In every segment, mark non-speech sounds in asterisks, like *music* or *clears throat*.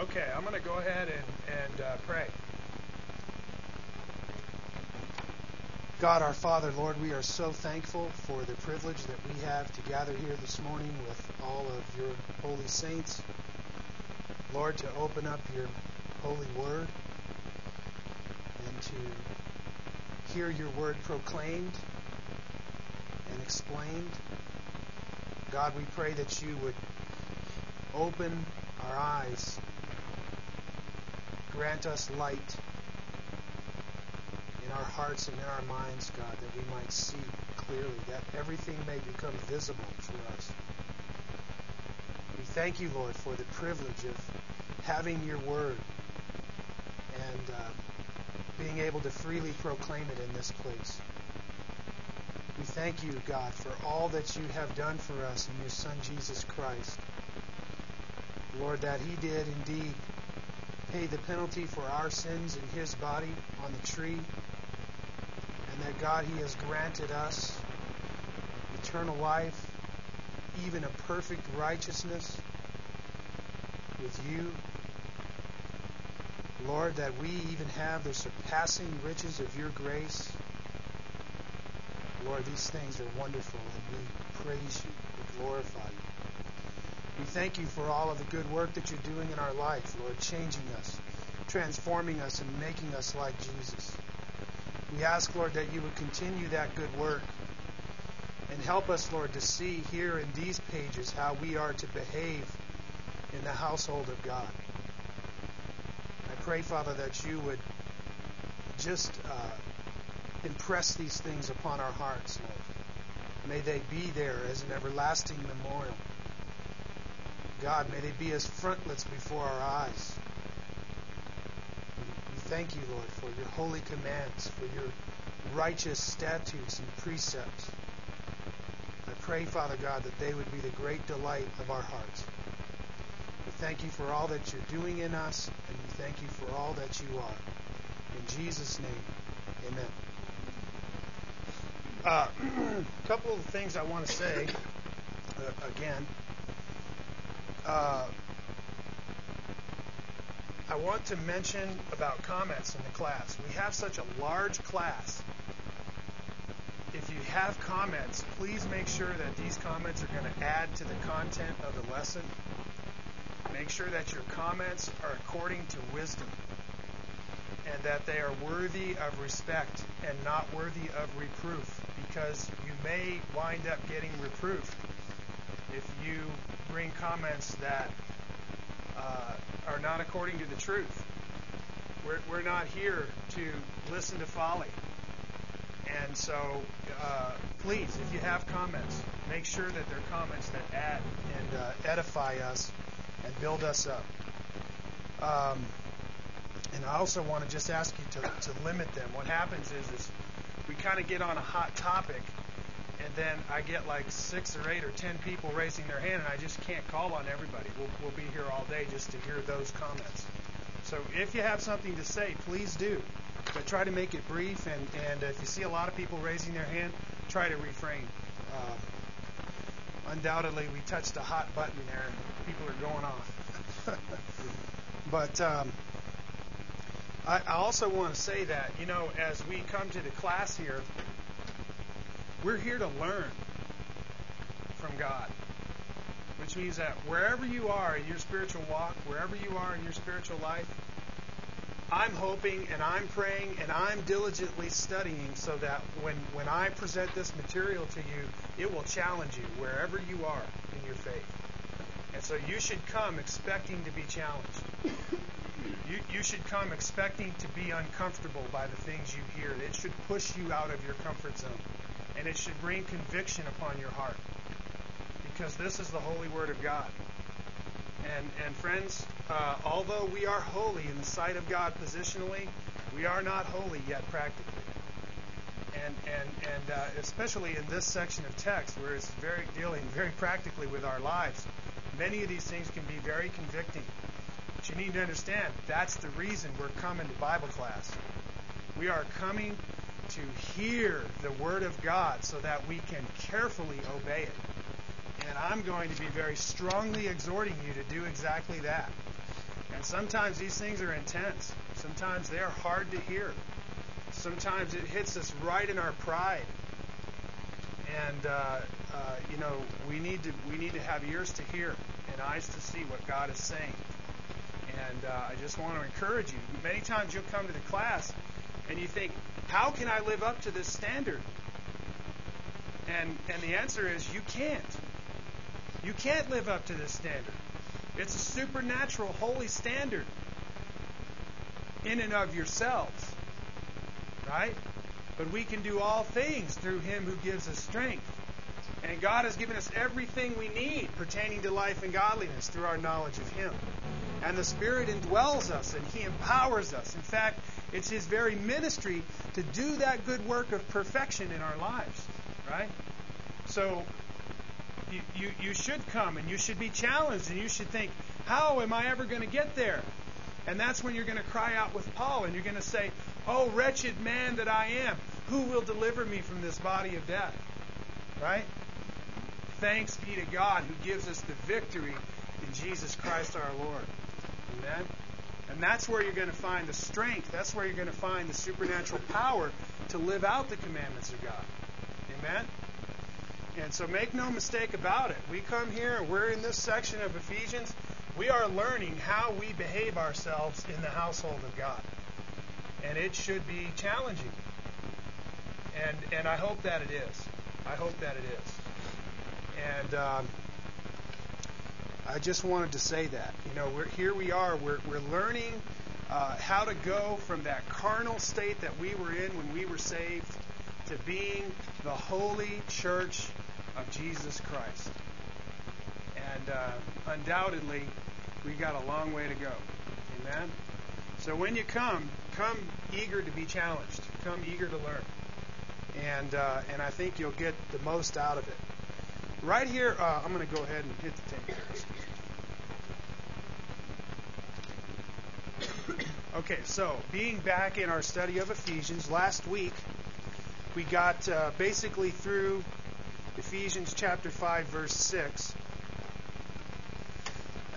Okay, I'm going to go ahead and, and uh, pray. God our Father, Lord, we are so thankful for the privilege that we have to gather here this morning with all of your holy saints. Lord, to open up your holy word and to hear your word proclaimed and explained. God, we pray that you would open our eyes, grant us light in our hearts and in our minds, God, that we might see clearly, that everything may become visible for us. We thank you, Lord, for the privilege of having your word and uh, being able to freely proclaim it in this place. We thank you, God, for all that you have done for us in your Son, Jesus Christ. Lord, that he did indeed pay the penalty for our sins in his body on the tree, and that, God, he has granted us eternal life, even a perfect righteousness with you. Lord, that we even have the surpassing riches of your grace. Lord, these things are wonderful, and we praise you, we glorify. We thank you for all of the good work that you're doing in our life, Lord, changing us, transforming us, and making us like Jesus. We ask, Lord, that you would continue that good work and help us, Lord, to see here in these pages how we are to behave in the household of God. I pray, Father, that you would just uh, impress these things upon our hearts, Lord. May they be there as an everlasting memorial. God, may they be as frontlets before our eyes. We thank you, Lord, for your holy commands, for your righteous statutes and precepts. I pray, Father God, that they would be the great delight of our hearts. We thank you for all that you're doing in us, and we thank you for all that you are. In Jesus' name, amen. A uh, *clears throat* couple of things I want to say uh, again. Uh, I want to mention about comments in the class. We have such a large class. If you have comments, please make sure that these comments are going to add to the content of the lesson. Make sure that your comments are according to wisdom and that they are worthy of respect and not worthy of reproof because you may wind up getting reproof if you bring comments that uh, are not according to the truth. We're, we're not here to listen to folly. And so, uh, please, if you have comments, make sure that they're comments that add and uh, edify us and build us up. Um, and I also want to just ask you to, to limit them. What happens is, is we kind of get on a hot topic and then I get like six or eight or ten people raising their hand, and I just can't call on everybody. We'll, we'll be here all day just to hear those comments. So if you have something to say, please do. But try to make it brief, and, and if you see a lot of people raising their hand, try to refrain. Uh, undoubtedly, we touched a hot button there, and people are going off. *laughs* but um, I, I also want to say that, you know, as we come to the class here, we're here to learn from God, which means that wherever you are in your spiritual walk, wherever you are in your spiritual life, I'm hoping and I'm praying and I'm diligently studying so that when, when I present this material to you, it will challenge you wherever you are in your faith. And so you should come expecting to be challenged. You, you should come expecting to be uncomfortable by the things you hear. It should push you out of your comfort zone and it should bring conviction upon your heart because this is the holy word of God. And, and friends, uh, although we are holy in the sight of God positionally, we are not holy yet practically. And, and, and uh, especially in this section of text where it's very dealing very practically with our lives, many of these things can be very convicting. But you need to understand that's the reason we're coming to Bible class. We are coming to hear the Word of God so that we can carefully obey it. And I'm going to be very strongly exhorting you to do exactly that. And sometimes these things are intense. Sometimes they are hard to hear. Sometimes it hits us right in our pride. And uh, uh, you know, we need to we need to have ears to hear and eyes to see what God is saying. And uh, I just want to encourage you. Many times you'll come to the class and you think, how can I live up to this standard? And and the answer is you can't. You can't live up to this standard. It's a supernatural, holy standard in and of yourselves. Right? But we can do all things through him who gives us strength. And God has given us everything we need pertaining to life and godliness through our knowledge of him. And the Spirit indwells us and he empowers us. In fact, it's his very ministry to do that good work of perfection in our lives. Right? So you, you, you should come and you should be challenged and you should think, how am I ever going to get there? And that's when you're going to cry out with Paul and you're going to say, Oh, wretched man that I am, who will deliver me from this body of death? Right? Thanks be to God who gives us the victory in Jesus Christ our Lord. Amen? And that's where you're going to find the strength. That's where you're going to find the supernatural power to live out the commandments of God. Amen? And so make no mistake about it. We come here and we're in this section of Ephesians. We are learning how we behave ourselves in the household of God. And it should be challenging. And and I hope that it is. I hope that it is. And um, I just wanted to say that. You know, we're, here we are. We're, we're learning uh, how to go from that carnal state that we were in when we were saved to being the holy church of Jesus Christ. And uh, undoubtedly, we got a long way to go. Amen? So when you come, come eager to be challenged. Come eager to learn. And, uh, and I think you'll get the most out of it. Right here, uh, I'm going to go ahead and hit the tape *coughs* Okay, so being back in our study of Ephesians, last week we got uh, basically through Ephesians chapter 5, verse 6.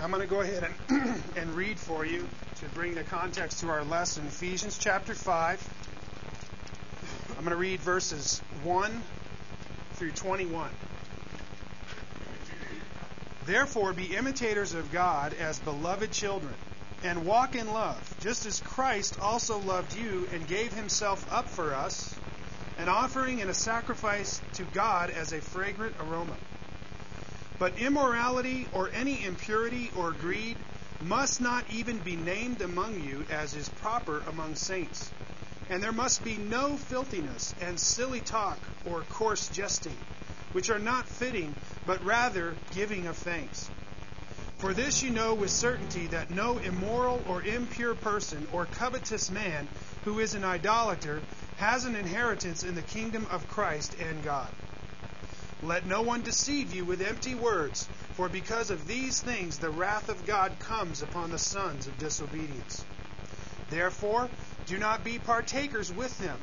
I'm going to go ahead and, *coughs* and read for you to bring the context to our lesson. Ephesians chapter 5. I'm going to read verses 1 through 21. Therefore, be imitators of God as beloved children, and walk in love, just as Christ also loved you and gave himself up for us an offering and a sacrifice to God as a fragrant aroma. But immorality or any impurity or greed must not even be named among you as is proper among saints. And there must be no filthiness and silly talk or coarse jesting, which are not fitting, but rather giving of thanks. For this you know with certainty that no immoral or impure person or covetous man who is an idolater has an inheritance in the kingdom of Christ and God. Let no one deceive you with empty words, for because of these things the wrath of God comes upon the sons of disobedience. Therefore, do not be partakers with them.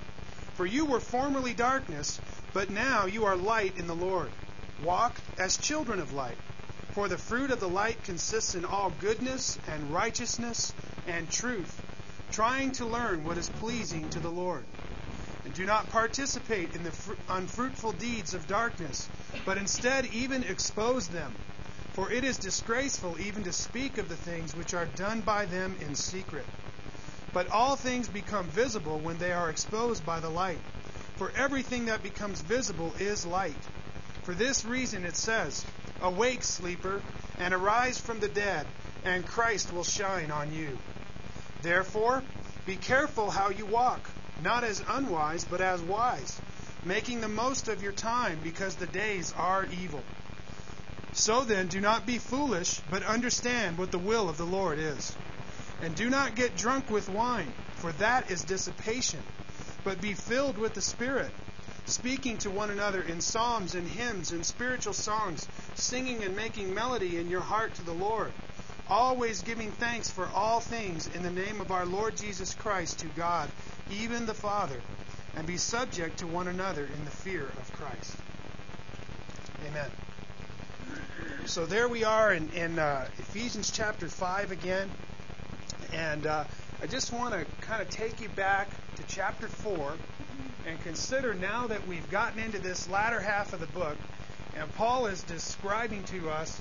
For you were formerly darkness, but now you are light in the Lord. Walk as children of light. For the fruit of the light consists in all goodness and righteousness and truth, trying to learn what is pleasing to the Lord. And do not participate in the fr- unfruitful deeds of darkness, but instead even expose them. For it is disgraceful even to speak of the things which are done by them in secret. But all things become visible when they are exposed by the light. For everything that becomes visible is light. For this reason it says, Awake, sleeper, and arise from the dead, and Christ will shine on you. Therefore, be careful how you walk not as unwise, but as wise, making the most of your time, because the days are evil. So then, do not be foolish, but understand what the will of the Lord is. And do not get drunk with wine, for that is dissipation, but be filled with the Spirit, speaking to one another in psalms and hymns and spiritual songs, singing and making melody in your heart to the Lord, always giving thanks for all things in the name of our Lord Jesus Christ to God even the Father, and be subject to one another in the fear of Christ. Amen. So there we are in, in uh, Ephesians chapter 5 again. And uh, I just want to kind of take you back to chapter 4 and consider now that we've gotten into this latter half of the book, and Paul is describing to us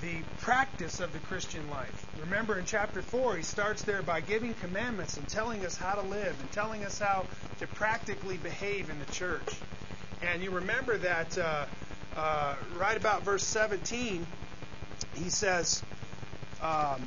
the practice of the Christian life. Remember in chapter 4, he starts there by giving commandments and telling us how to live and telling us how to practically behave in the church. And you remember that uh, uh, right about verse 17, he says, um,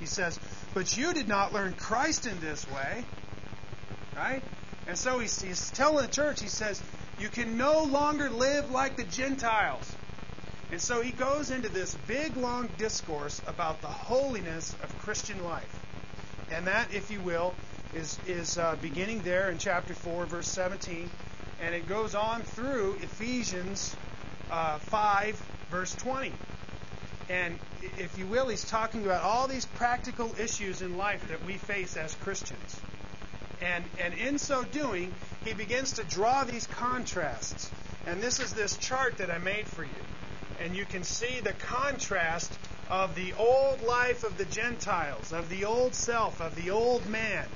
He says, But you did not learn Christ in this way. Right? And so he's, he's telling the church, he says, You can no longer live like the Gentiles. And so he goes into this big, long discourse about the holiness of Christian life. And that, if you will, is, is uh, beginning there in chapter 4, verse 17. And it goes on through Ephesians uh, 5, verse 20. And if you will, he's talking about all these practical issues in life that we face as Christians. And, and in so doing, he begins to draw these contrasts. And this is this chart that I made for you. And you can see the contrast of the old life of the Gentiles, of the old self, of the old man,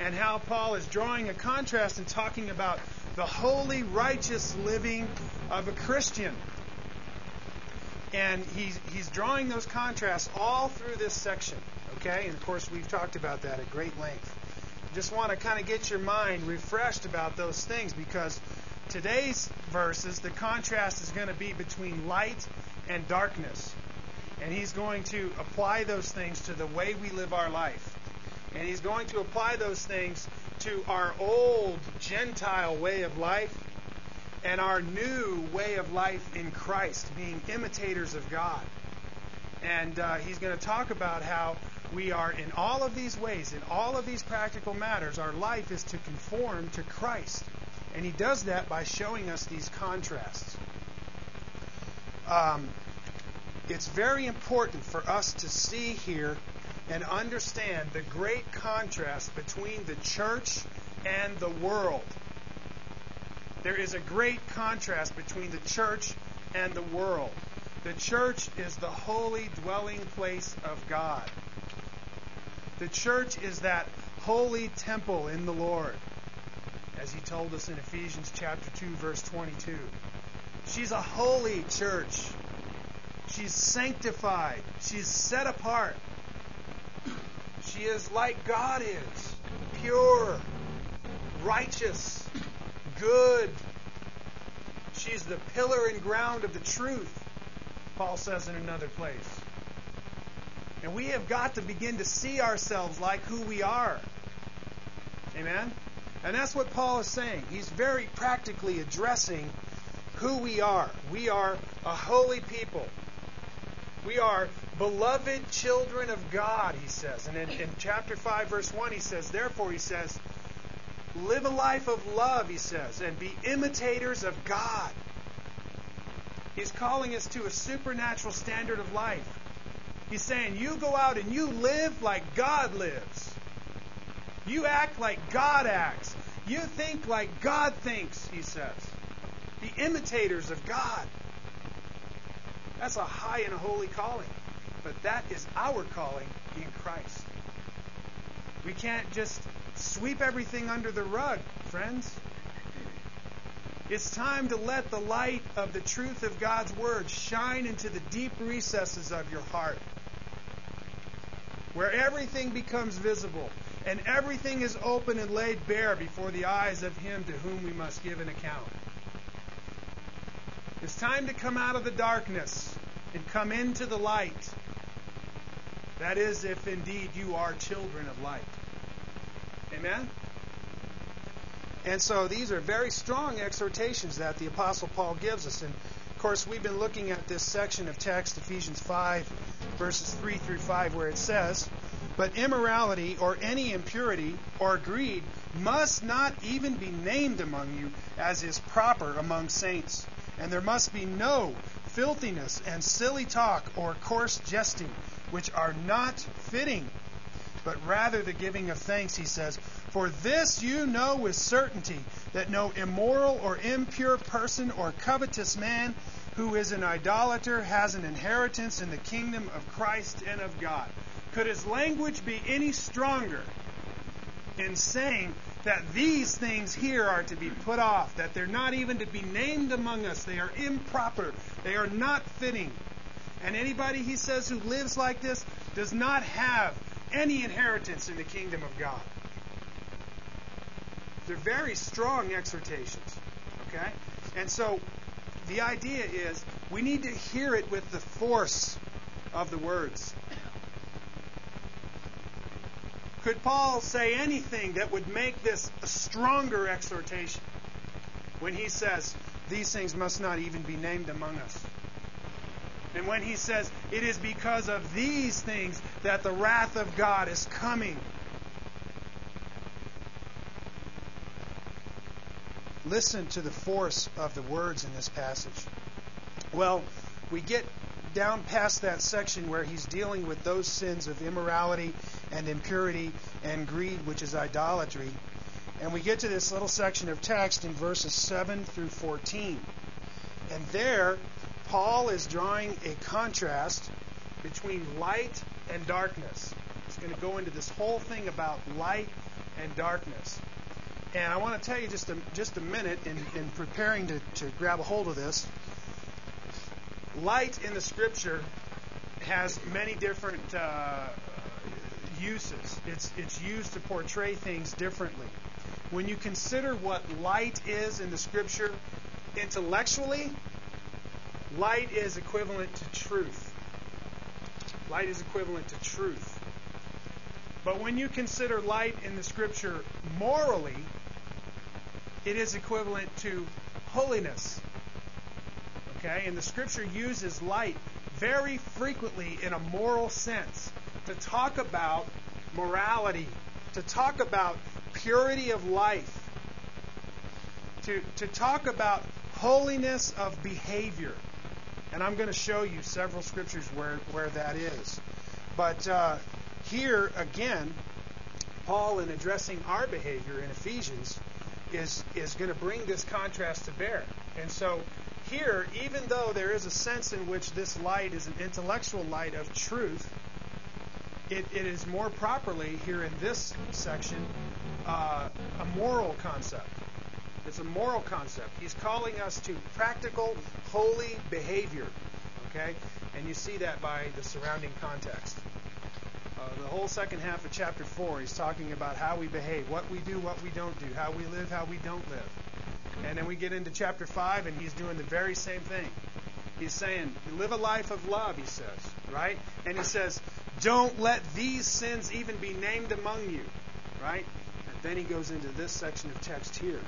and how Paul is drawing a contrast and talking about the holy, righteous living of a Christian. And he's, he's drawing those contrasts all through this section. Okay? And of course, we've talked about that at great length. Just want to kind of get your mind refreshed about those things because today's verses, the contrast is going to be between light and darkness. And he's going to apply those things to the way we live our life. And he's going to apply those things to our old Gentile way of life and our new way of life in Christ, being imitators of God. And uh, he's going to talk about how we are, in all of these ways, in all of these practical matters, our life is to conform to Christ. And he does that by showing us these contrasts. Um, it's very important for us to see here and understand the great contrast between the church and the world. There is a great contrast between the church and the world. The church is the holy dwelling place of God. The church is that holy temple in the Lord, as he told us in Ephesians chapter 2 verse 22. She's a holy church. She's sanctified. She's set apart. She is like God is, pure, righteous, good. She's the pillar and ground of the truth, Paul says in another place. And we have got to begin to see ourselves like who we are. Amen? And that's what Paul is saying. He's very practically addressing who we are. We are a holy people. We are beloved children of God, he says. And in, in, chapter 5, verse 1, he says, Therefore, he says, live a life of love, he says, and be imitators of God. He's calling us to a supernatural standard of life. He's saying, You go out and you live like God lives. You act like God acts. You think like God thinks, he says. Be imitators of God. That's a high and holy calling. But that is our calling in Christ. We can't just sweep everything under the rug, friends. It's time to let the light of the truth of God's Word shine into the deep recesses of your heart, where everything becomes visible and everything is open and laid bare before the eyes of Him to whom we must give an account. It's time to come out of the darkness and come into the light. That is, if indeed you are children of light. Amen? And so these are very strong exhortations that the Apostle Paul gives us. And of course, we've been looking at this section of text, Ephesians 5, verses 3 through 5, where it says, But immorality or any impurity or greed must not even be named among you as is proper among saints. And there must be no filthiness and silly talk or coarse jesting, which are not fitting, but rather the giving of thanks, he says. For this you know with certainty that no immoral or impure person or covetous man who is an idolater has an inheritance in the kingdom of Christ and of God. Could his language be any stronger in saying that these things here are to be put off, that they're not even to be named among us, they are improper, they are not fitting. And anybody, he says, who lives like this does not have any inheritance in the kingdom of God. They're very strong exhortations. Okay? And so the idea is we need to hear it with the force of the words. Could Paul say anything that would make this a stronger exhortation when he says, These things must not even be named among us? And when he says, It is because of these things that the wrath of God is coming. Listen to the force of the words in this passage. Well, we get down past that section where he's dealing with those sins of immorality and impurity and greed, which is idolatry. And we get to this little section of text in verses 7 through 14. And there, Paul is drawing a contrast between light and darkness. He's going to go into this whole thing about light and darkness. And I want to tell you just a, just a minute in, in preparing to, to grab a hold of this light in the scripture has many different uh, uses. It's, it's used to portray things differently. When you consider what light is in the scripture intellectually, light is equivalent to truth. Light is equivalent to truth. But when you consider light in the scripture morally, it is equivalent to holiness. Okay? And the scripture uses light very frequently in a moral sense to talk about morality, to talk about purity of life, to, to talk about holiness of behavior. And I'm going to show you several scriptures where, where that is. But uh, here, again, Paul, in addressing our behavior in Ephesians, is, is going to bring this contrast to bear. And so here, even though there is a sense in which this light is an intellectual light of truth, it, it is more properly here in this section uh, a moral concept. It's a moral concept. He's calling us to practical, holy behavior. Okay? And you see that by the surrounding context. Uh, the whole second half of chapter 4, he's talking about how we behave, what we do, what we don't do, how we live, how we don't live. And then we get into chapter 5, and he's doing the very same thing. He's saying, live a life of love, he says, right? And he says, don't let these sins even be named among you, right? And then he goes into this section of text here.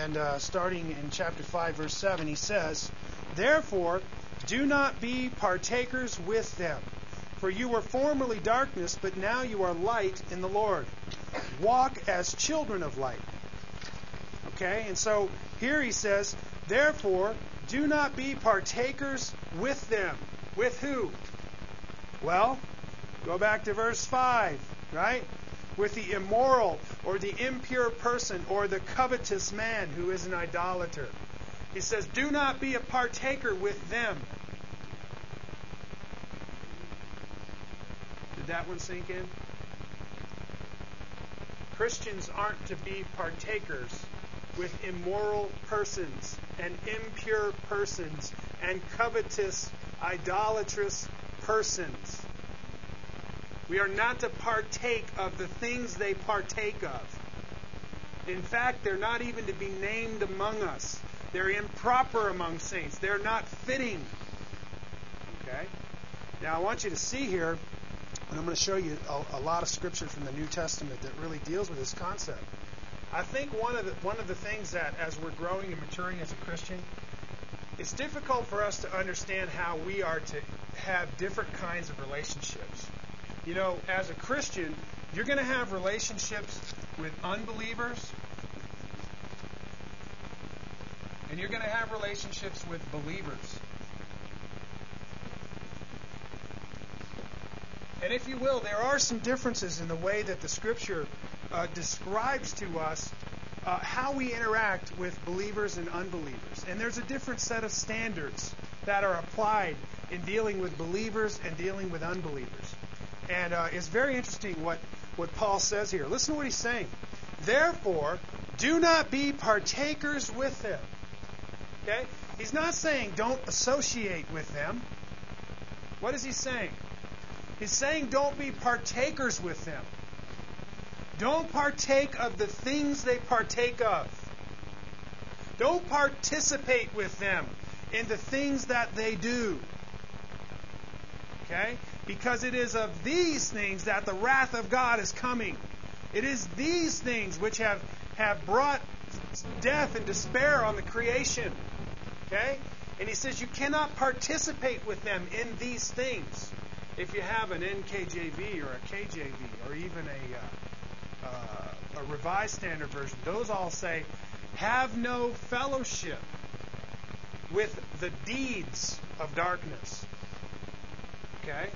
And uh, starting in chapter 5, verse 7, he says, Therefore, do not be partakers with them. For you were formerly darkness, but now you are light in the Lord. Walk as children of light. Okay? And so here he says, Therefore, do not be partakers with them. With who? Well, go back to verse 5, right? With the immoral or the impure person or the covetous man who is an idolater. He says, Do not be a partaker with them. Did that one sink in? Christians aren't to be partakers with immoral persons and impure persons and covetous, idolatrous persons. We are not to partake of the things they partake of. In fact, they're not even to be named among us. They're improper among saints. They're not fitting. Okay? Now, I want you to see here, and I'm going to show you a, a lot of scripture from the New Testament that really deals with this concept. I think one of the one of the things that as we're growing and maturing as a Christian, it's difficult for us to understand how we are to have different kinds of relationships. You know, as a Christian, you're going to have relationships with unbelievers, and you're going to have relationships with believers. And if you will, there are some differences in the way that the Scripture uh, describes to us uh, how we interact with believers and unbelievers. And there's a different set of standards that are applied in dealing with believers and dealing with unbelievers. And uh, it's very interesting what, what Paul says here. Listen to what he's saying. Therefore, do not be partakers with them. Okay? He's not saying don't associate with them. What is he saying? He's saying don't be partakers with them. Don't partake of the things they partake of. Don't participate with them in the things that they do. Okay? Because it is of these things that the wrath of God is coming. It is these things which have, have brought death and despair on the creation. Okay? And he says you cannot participate with them in these things. If you have an NKJV or a KJV or even a, uh, uh, a Revised Standard Version, those all say, have no fellowship with the deeds of darkness. Okay?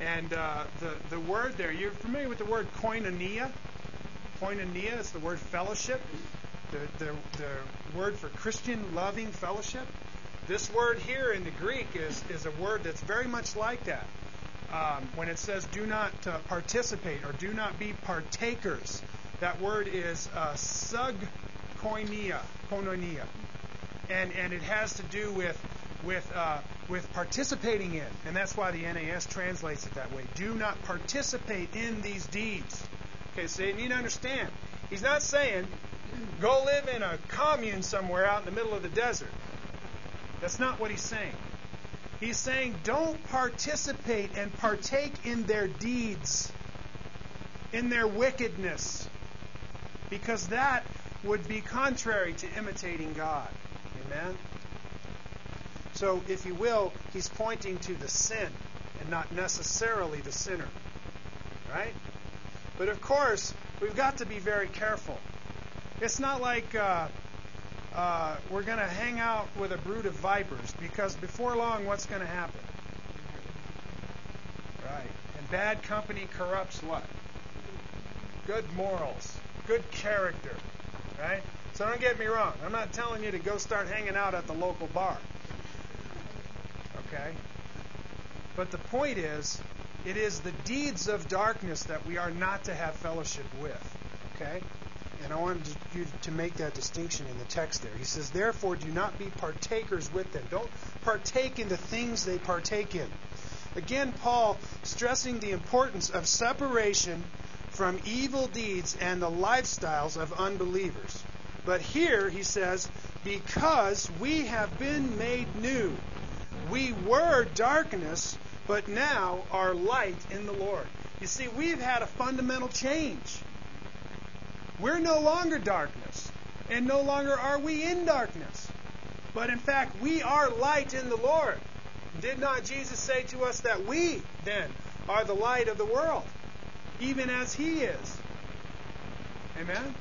And uh, the, the word there, you're familiar with the word koinonia? Koinonia is the word fellowship, the, the, the word for Christian loving fellowship. This word here in the Greek is, is a word that's very much like that. Um, when it says do not uh, participate or do not be partakers, that word is uh, sug koinonia, koinonia. And, and it has to do with, with, uh, with participating in. And that's why the NAS translates it that way. Do not participate in these deeds. Okay, so you need to understand. He's not saying go live in a commune somewhere out in the middle of the desert. That's not what he's saying. He's saying don't participate and partake in their deeds, in their wickedness, because that would be contrary to imitating God. Amen? So, if you will, he's pointing to the sin and not necessarily the sinner. Right? But of course, we've got to be very careful. It's not like. Uh, uh, we're going to hang out with a brood of vipers because before long, what's going to happen? Right. And bad company corrupts what? Good morals, good character. Right? So don't get me wrong. I'm not telling you to go start hanging out at the local bar. Okay? But the point is, it is the deeds of darkness that we are not to have fellowship with. Okay? And I wanted you to make that distinction in the text there. He says, Therefore, do not be partakers with them. Don't partake in the things they partake in. Again, Paul stressing the importance of separation from evil deeds and the lifestyles of unbelievers. But here he says, Because we have been made new. We were darkness, but now are light in the Lord. You see, we've had a fundamental change. We're no longer darkness, and no longer are we in darkness. But in fact, we are light in the Lord. Did not Jesus say to us that we, then, are the light of the world, even as He is? Amen?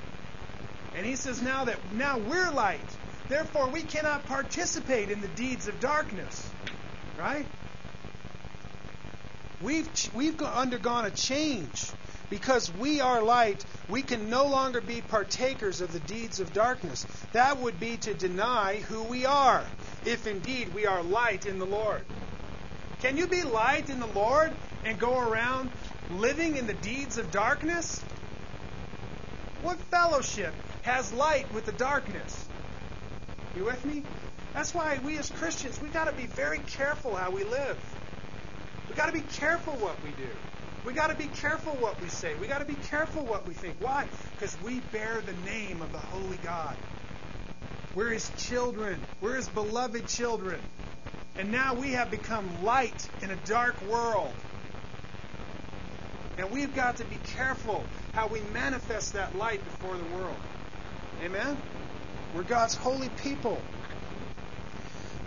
And He says now that now we're light. Therefore, we cannot participate in the deeds of darkness. Right? We've, we've undergone a change because we are light, we can no longer be partakers of the deeds of darkness. That would be to deny who we are, if indeed we are light in the Lord. Can you be light in the Lord and go around living in the deeds of darkness? What fellowship has light with the darkness? You with me? That's why we as Christians, we've got to be very careful how we live. We've got to be careful what we do. We got to be careful what we say. We got to be careful what we think. Why? Because we bear the name of the Holy God. We're His children. We're His beloved children. And now we have become light in a dark world. And we've got to be careful how we manifest that light before the world. Amen? We're God's holy people.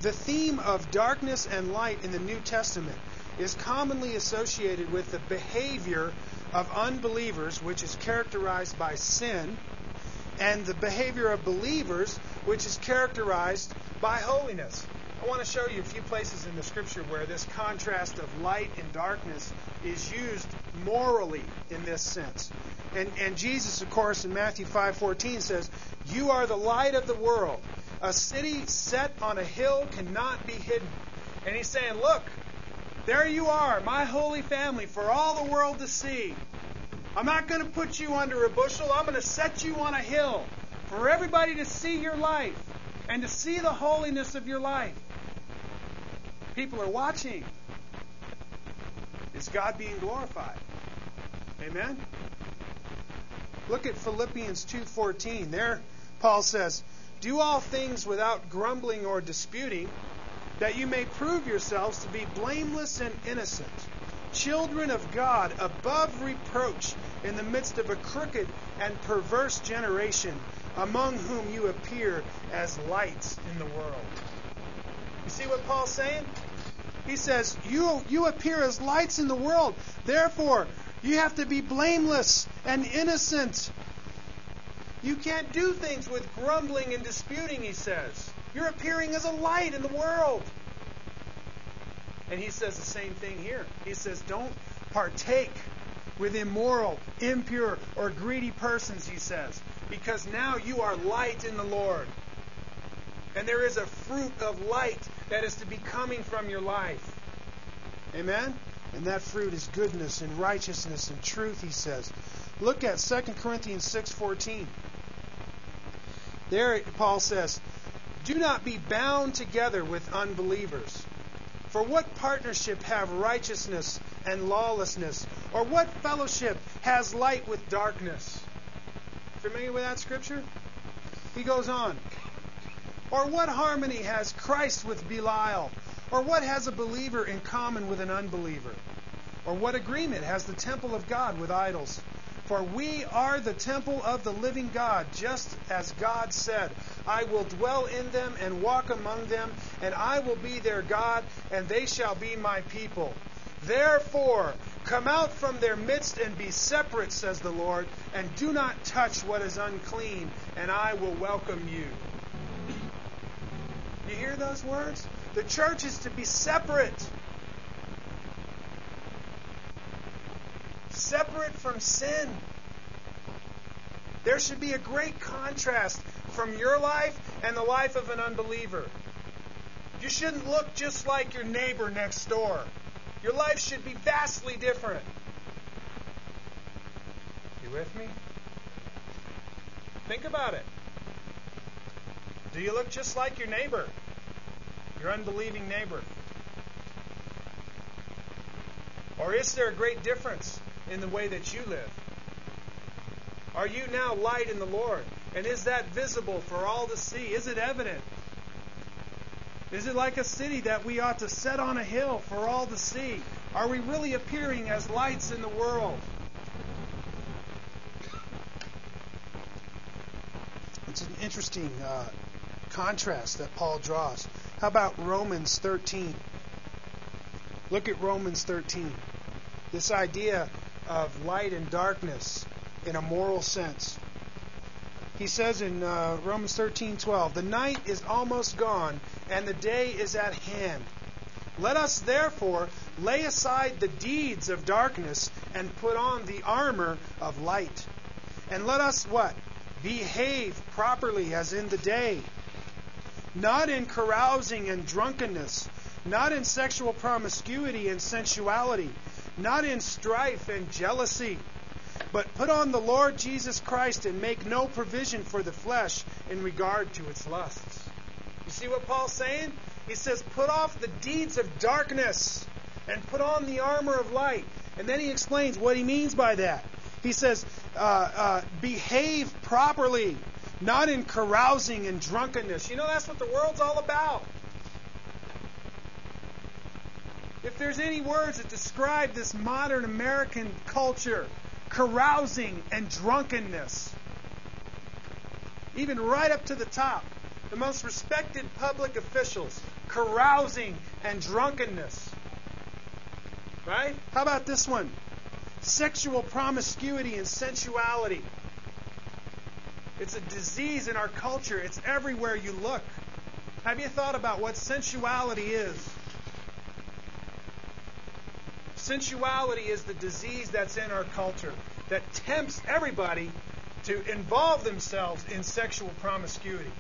The theme of darkness and light in the New Testament is commonly associated with the behavior of unbelievers, which is characterized by sin, and the behavior of believers, which is characterized by holiness. I want to show you a few places in the scripture where this contrast of light and darkness is used morally in this sense. And, and Jesus, of course, in Matthew 5:14 says, "You are the light of the world. A city set on a hill cannot be hidden." And he's saying, "Look, there you are, my holy family, for all the world to see. I'm not going to put you under a bushel. I'm going to set you on a hill for everybody to see your life and to see the holiness of your life. People are watching. Is God being glorified? Amen. Look at Philippians 2:14. There Paul says, "Do all things without grumbling or disputing, that you may prove yourselves to be blameless and innocent, children of God, above reproach in the midst of a crooked and perverse generation, among whom you appear as lights in the world." You see what Paul's saying? He says, you, you appear as lights in the world. Therefore, you have to be blameless and innocent. You can't do things with grumbling and disputing, he says. You're appearing as a light in the world. And he says the same thing here. He says, don't partake with immoral, impure, or greedy persons, he says, because now you are light in the Lord. And there is a fruit of light that is to be coming from your life. Amen? And that fruit is goodness and righteousness and truth, he says. Look at 2 Corinthians 6:14. There Paul says, "Do not be bound together with unbelievers. For what partnership have righteousness and lawlessness? Or what fellowship has light with darkness?" Familiar with that scripture? He goes on, or what harmony has Christ with Belial? Or what has a believer in common with an unbeliever? Or what agreement has the temple of God with idols? For we are the temple of the living God, just as God said, I will dwell in them and walk among them, and I will be their God, and they shall be my people. Therefore, come out from their midst and be separate, says the Lord, and do not touch what is unclean, and I will welcome you. You hear those words? The church is to be separate. Separate from sin. There should be a great contrast from your life and the life of an unbeliever. You shouldn't look just like your neighbor next door. Your life should be vastly different. You with me? Think about it. Do you look just like your neighbor? Your unbelieving neighbor? Or is there a great difference in the way that you live? Are you now light in the Lord? And is that visible for all to see? Is it evident? Is it like a city that we ought to set on a hill for all to see? Are we really appearing as lights in the world? It's an interesting uh, contrast that Paul draws. How about Romans 13? Look at Romans 13. This idea of light and darkness in a moral sense. He says in uh, Romans 13:12, "The night is almost gone and the day is at hand. Let us therefore lay aside the deeds of darkness and put on the armor of light. And let us what? Behave properly as in the day, not in carousing and drunkenness, not in sexual promiscuity and sensuality, not in strife and jealousy, but put on the Lord Jesus Christ and make no provision for the flesh in regard to its lusts. You see what Paul's saying? He says, put off the deeds of darkness and put on the armor of light. And then he explains what he means by that. He says, uh, uh, behave properly, not in carousing and drunkenness. You know, that's what the world's all about. If there's any words that describe this modern American culture, carousing and drunkenness, even right up to the top, the most respected public officials, carousing and drunkenness. Right? How about this one? Sexual promiscuity and sensuality. It's a disease in our culture. It's everywhere you look. Have you thought about what sensuality is? Sensuality is the disease that's in our culture that tempts everybody to involve themselves in sexual promiscuity.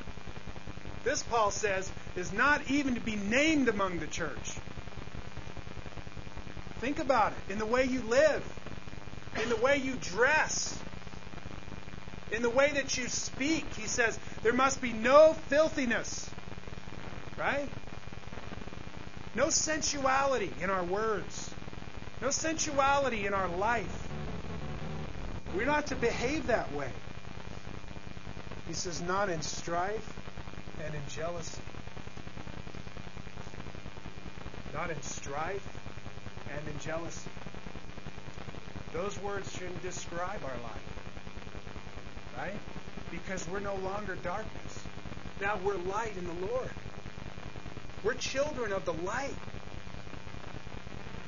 This, Paul says, is not even to be named among the church. Think about it in the way you live, in the way you dress, in the way that you speak. He says there must be no filthiness, right? No sensuality in our words, no sensuality in our life. We're not to behave that way. He says, not in strife and in jealousy. Not in strife and in jealousy. Those words shouldn't describe our life. Right? Because we're no longer darkness. Now we're light in the Lord. We're children of the light.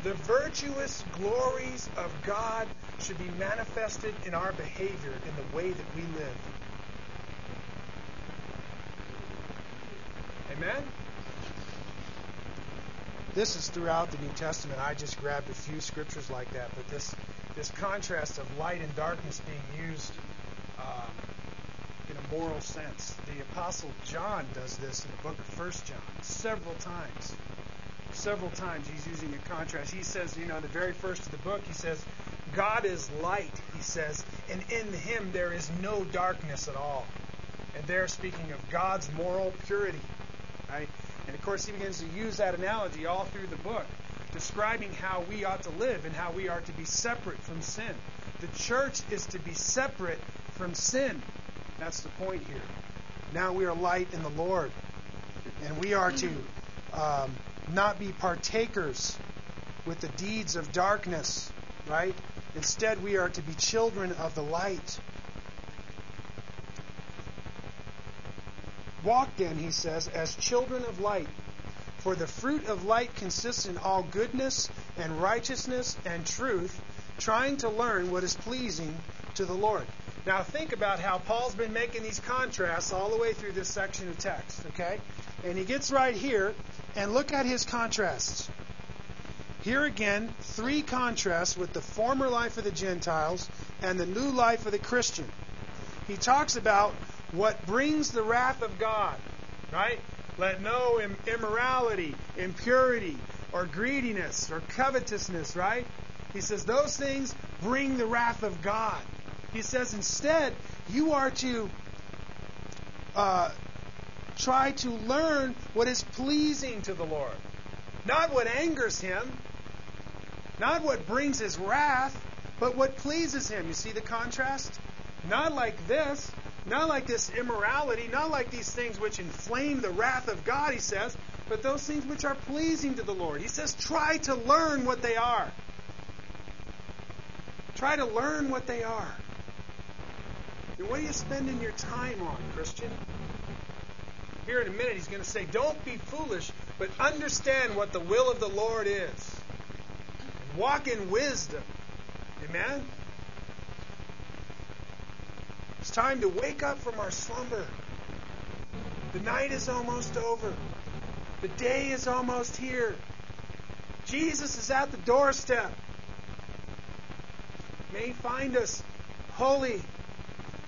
The virtuous glories of God should be manifested in our behavior, in the way that we live. Amen? This is throughout the New Testament. I just grabbed a few scriptures like that, but this this contrast of light and darkness being used um, in a moral sense. The Apostle John does this in the book of First John several times. Several times he's using a contrast. He says, you know, in the very first of the book, he says, God is light, he says, and in him there is no darkness at all. And they're speaking of God's moral purity, right? And of course, he begins to use that analogy all through the book, describing how we ought to live and how we are to be separate from sin. The church is to be separate from sin. That's the point here. Now we are light in the Lord, and we are to um, not be partakers with the deeds of darkness, right? Instead, we are to be children of the light. Walk then, he says, as children of light. For the fruit of light consists in all goodness and righteousness and truth, trying to learn what is pleasing to the Lord. Now think about how Paul's been making these contrasts all the way through this section of text, okay? And he gets right here, and look at his contrasts. Here again, three contrasts with the former life of the Gentiles and the new life of the Christian. He talks about what brings the wrath of God, right? Let no immorality, impurity, or greediness, or covetousness, right? He says those things bring the wrath of God. He says instead, you are to uh, try to learn what is pleasing to the Lord. Not what angers him, not what brings his wrath, but what pleases him. You see the contrast? Not like this, not like this immorality, not like these things which inflame the wrath of God, he says, but those things which are pleasing to the Lord. He says, try to learn what they are. Try to learn what they are. And what are you spending your time on, Christian? Here in a minute, he's going to say, Don't be foolish, but understand what the will of the Lord is. Walk in wisdom. Amen? It's time to wake up from our slumber. The night is almost over. The day is almost here. Jesus is at the doorstep. May He find us holy,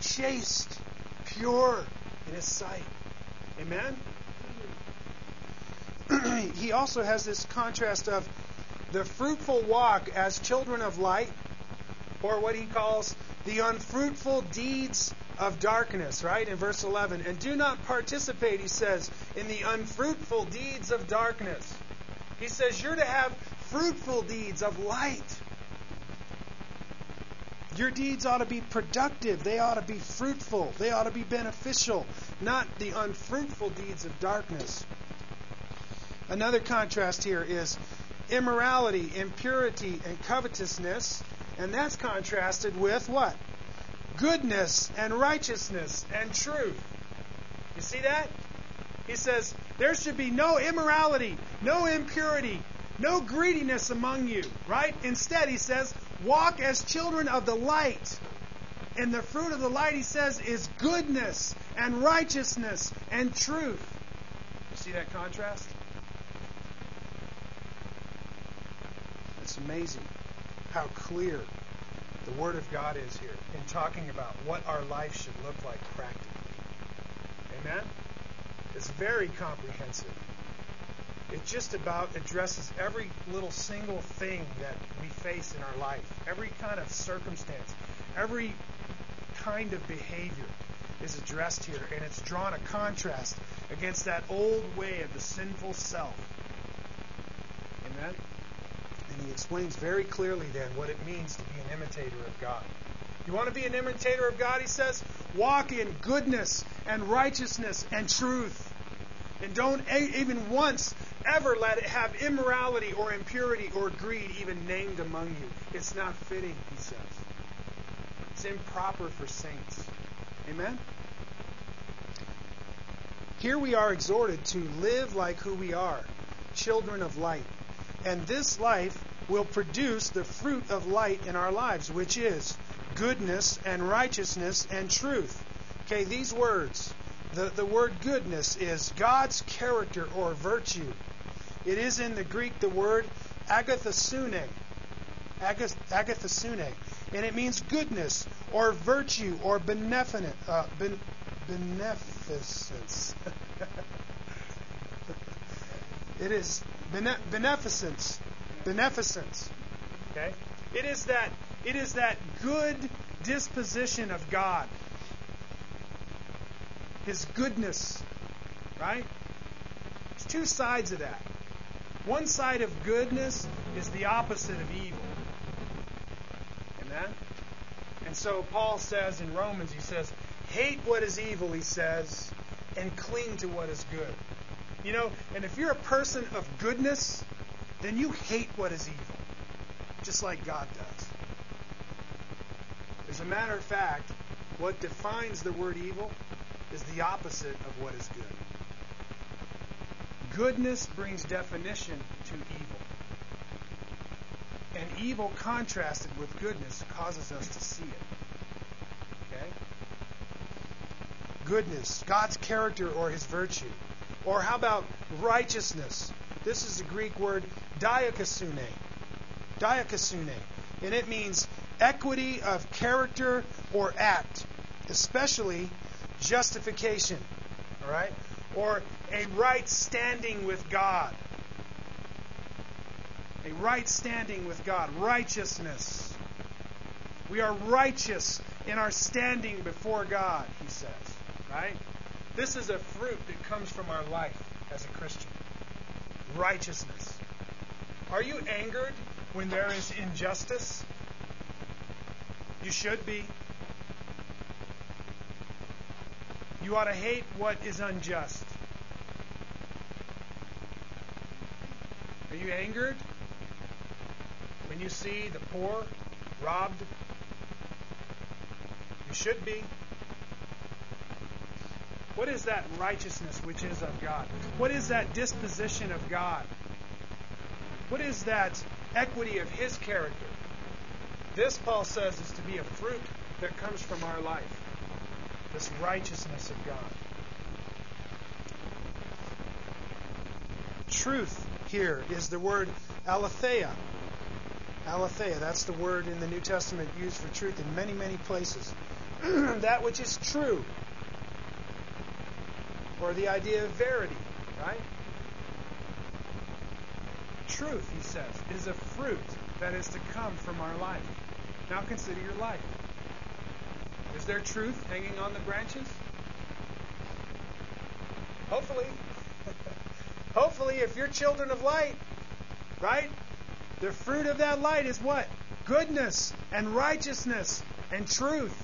chaste, pure in His sight. Amen? *clears throat* he also has this contrast of the fruitful walk as children of light, or what he calls the unfruitful deeds of darkness, right? In verse 11. And do not participate, he says, in the unfruitful deeds of darkness. He says you're to have fruitful deeds of light. Your deeds ought to be productive. They ought to be fruitful. They ought to be beneficial, not the unfruitful deeds of darkness. Another contrast here is immorality, impurity, and covetousness. And that's contrasted with what? Goodness and righteousness and truth. You see that? He says there should be no immorality, no impurity, No greediness among you, right? Instead, he says, walk as children of the light. And the fruit of the light, he says, is goodness and righteousness and truth. You see that contrast? It's amazing how clear the Word of God is here in talking about what our life should look like practically. Amen? It's very comprehensive. It just about addresses every little single thing that we face in our life, every kind of circumstance, every kind of behavior is addressed here, and it's drawn a contrast against that old way of the sinful self. Amen? And he explains very clearly then what it means to be an imitator of God. You want to be an imitator of God, he says? Walk in goodness and righteousness and truth. And don't even once ever let it have immorality or impurity or greed even named among you. It's not fitting, he says. It's improper for saints. Amen? Here we are exhorted to live like who we are, children of light. And this life will produce the fruit of light in our lives, which is goodness and righteousness and truth. Okay, these words. The, the word goodness is God's character or virtue. It is in the Greek the word agathosune. Agathosune. And it means goodness or virtue or beneficent, uh, ben, beneficence. *laughs* it is bene- beneficence. Beneficence. Okay? It is that it is that good disposition of God. His goodness. Right? There's two sides of that. One side of goodness is the opposite of evil. Amen? And so Paul says in Romans, he says, hate what is evil, he says, and cling to what is good. You know, and if you're a person of goodness, then you hate what is evil, just like God does. As a matter of fact, what defines the word evil is the opposite of what is good. Goodness brings definition to evil. And evil contrasted with goodness causes us to see it. Okay? Goodness, God's character or his virtue. Or how about righteousness? This is the Greek word dikaiosune. Dikaiosune. And it means equity of character or act, especially justification. All right? Or a right standing with God. A right standing with God. Righteousness. We are righteous in our standing before God, he says. Right? This is a fruit that comes from our life as a Christian. Righteousness. Are you angered when there is injustice? You should be. You ought to hate what is unjust. Are you angered when you see the poor robbed? You should be. What is that righteousness which is of God? What is that disposition of God? What is that equity of His character? This, Paul says, is to be a fruit that comes from our life. This righteousness of God. Truth here is the word aletheia. Aletheia, that's the word in the New Testament used for truth in many, many places. *clears throat* that which is true. Or the idea of verity, right? Truth, he says, is a fruit that is to come from our life. Now consider your life. Is there truth hanging on the branches? Hopefully. Hopefully, if you're children of light, right? The fruit of that light is what? Goodness and righteousness and truth.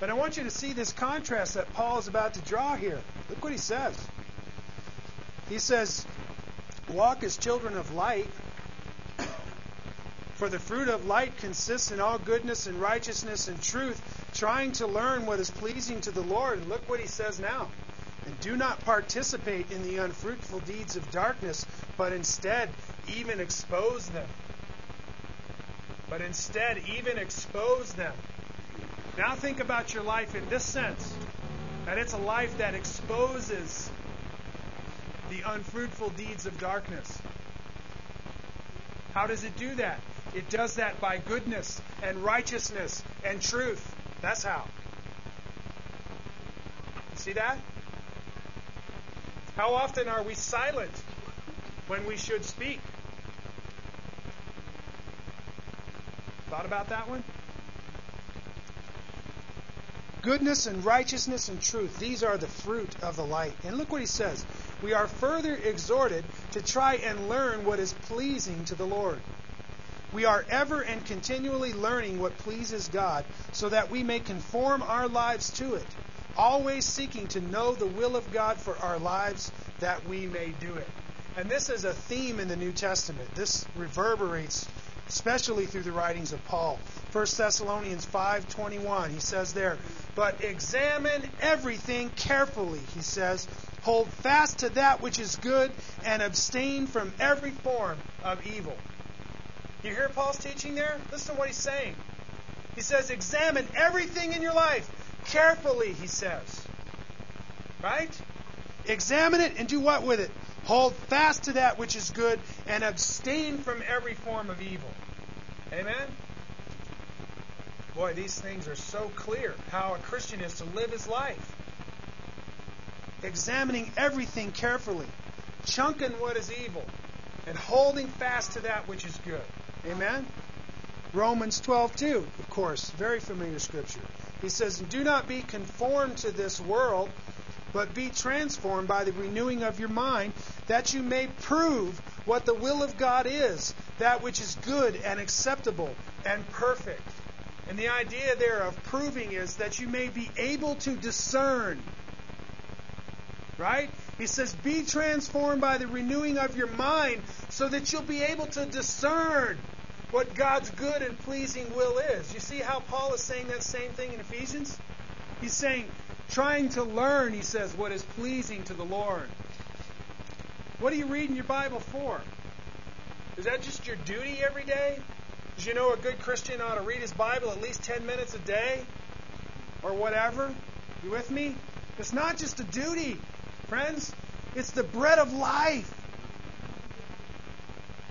But I want you to see this contrast that Paul is about to draw here. Look what he says. He says, Walk as children of light, for the fruit of light consists in all goodness and righteousness and truth, trying to learn what is pleasing to the Lord. And look what he says now. Do not participate in the unfruitful deeds of darkness, but instead even expose them. But instead even expose them. Now think about your life in this sense that it's a life that exposes the unfruitful deeds of darkness. How does it do that? It does that by goodness and righteousness and truth. That's how. See that? How often are we silent when we should speak? Thought about that one? Goodness and righteousness and truth, these are the fruit of the light. And look what he says. We are further exhorted to try and learn what is pleasing to the Lord. We are ever and continually learning what pleases God so that we may conform our lives to it, always seeking to know the will of God for our lives that we may do it. And this is a theme in the New Testament. This reverberates especially through the writings of Paul. 1 Thessalonians 5:21 he says there, "But examine everything carefully," he says, "hold fast to that which is good and abstain from every form of evil." You hear Paul's teaching there? Listen to what he's saying. He says, "Examine everything in your life carefully," he says. Right? Examine it and do what with it? Hold fast to that which is good and abstain from every form of evil. Amen? Boy, these things are so clear how a Christian is to live his life. Examining everything carefully, chunking what is evil, and holding fast to that which is good. Amen? Romans 12:2, of course, very familiar scripture. He says, "Do not be conformed to this world, but be transformed by the renewing of your mind, that you may prove what the will of God is, that which is good and acceptable and perfect. And the idea there of proving is that you may be able to discern. Right? He says, Be transformed by the renewing of your mind so that you'll be able to discern what God's good and pleasing will is. You see how Paul is saying that same thing in Ephesians? He's saying, trying to learn, he says, what is pleasing to the Lord. What are you reading your Bible for? Is that just your duty every day? Did you know a good Christian ought to read his Bible at least 10 minutes a day? Or whatever? You with me? It's not just a duty, friends. It's the bread of life.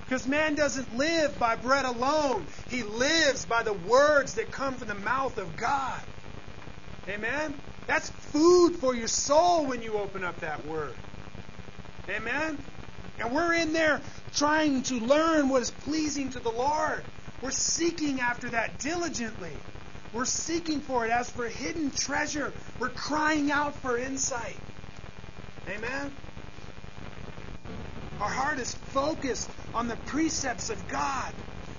Because man doesn't live by bread alone. He lives by the words that come from the mouth of God. Amen? That's food for your soul when you open up that word. Amen? And we're in there trying to learn what is pleasing to the Lord. We're seeking after that diligently. We're seeking for it as for hidden treasure. We're crying out for insight. Amen? Our heart is focused on the precepts of God.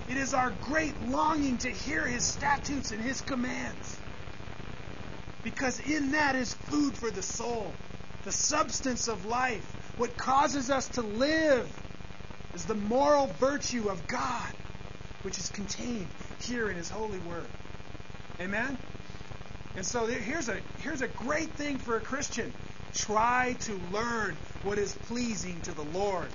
It is our great longing to hear His statutes and His commands. Because in that is food for the soul, the substance of life. What causes us to live is the moral virtue of God, which is contained here in His holy word. Amen? And so here's a, here's a great thing for a Christian. Try to learn what is pleasing to the Lord.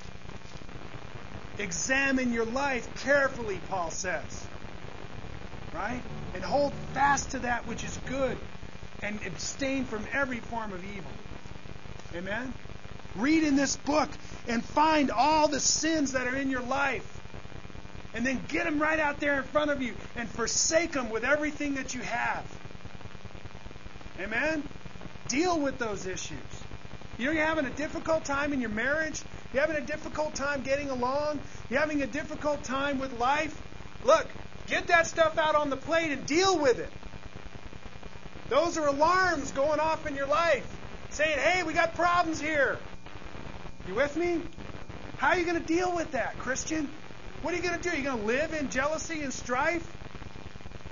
Examine your life carefully, Paul says. Right? And hold fast to that which is good and abstain from every form of evil. Amen? Read in this book and find all the sins that are in your life. And then get them right out there in front of you and forsake them with everything that you have. Amen? Deal with those issues. You know, you're having a difficult time in your marriage. You're having a difficult time getting along. You're having a difficult time with life. Look, get that stuff out on the plate and deal with it. Those are alarms going off in your life saying, hey, we got problems here. You with me? How are you going to deal with that, Christian? What are you going to do? Are you going to live in jealousy and strife?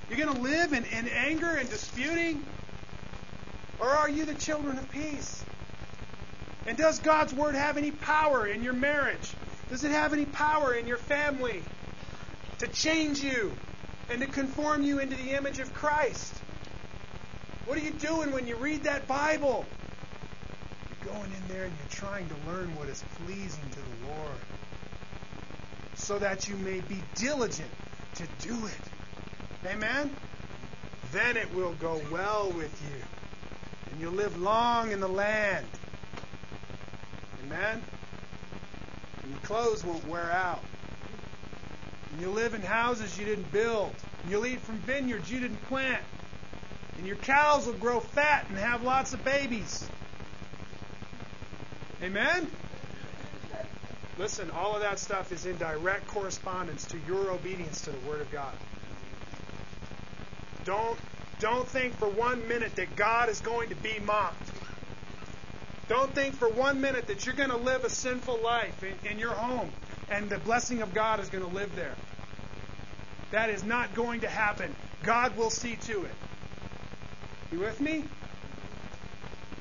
You're going to live in, in anger and disputing? Or are you the children of peace? And does God's Word have any power in your marriage? Does it have any power in your family to change you and to conform you into the image of Christ? What are you doing when you read that Bible? you're going in there and you're trying to learn what is pleasing to the Lord so that you may be diligent to do it. Amen? Then it will go well with you. And you'll live long in the land. Amen? And your clothes won't wear out. And you'll live in houses you didn't build. And you'll eat from vineyards you didn't plant. And your cows will grow fat and have lots of babies. Amen? Listen, all of that stuff is in direct correspondence to your obedience to the Word of God. Don't, don't think for one minute that God is going to be mocked. Don't think for one minute that you're going to live a sinful life in, in your home and the blessing of God is going to live there. That is not going to happen. God will see to it. You with me?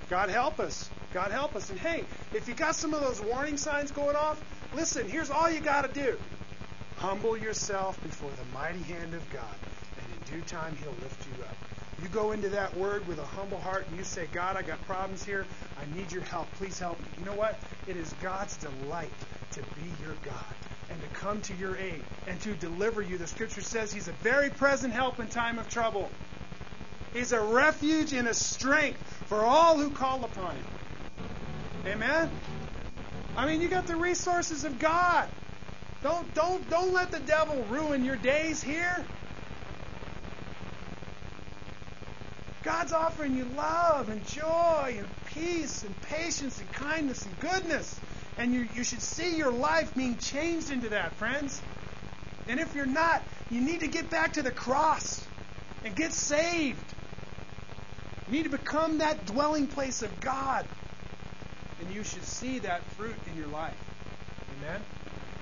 God help us. God help us. And hey, if you got some of those warning signs going off, listen, here's all you got to do humble yourself before the mighty hand of God, and in due time, He'll lift you up. You go into that word with a humble heart and you say, God, I got problems here. I need your help. Please help me. You know what? It is God's delight to be your God and to come to your aid and to deliver you. The scripture says He's a very present help in time of trouble. He's a refuge and a strength for all who call upon Him. Amen? I mean, you got the resources of God. Don't, don't, don't let the devil ruin your days here. God's offering you love and joy and peace and patience and kindness and goodness. And you, you should see your life being changed into that, friends. And if you're not, you need to get back to the cross and get saved. You need to become that dwelling place of God. And you should see that fruit in your life. Amen?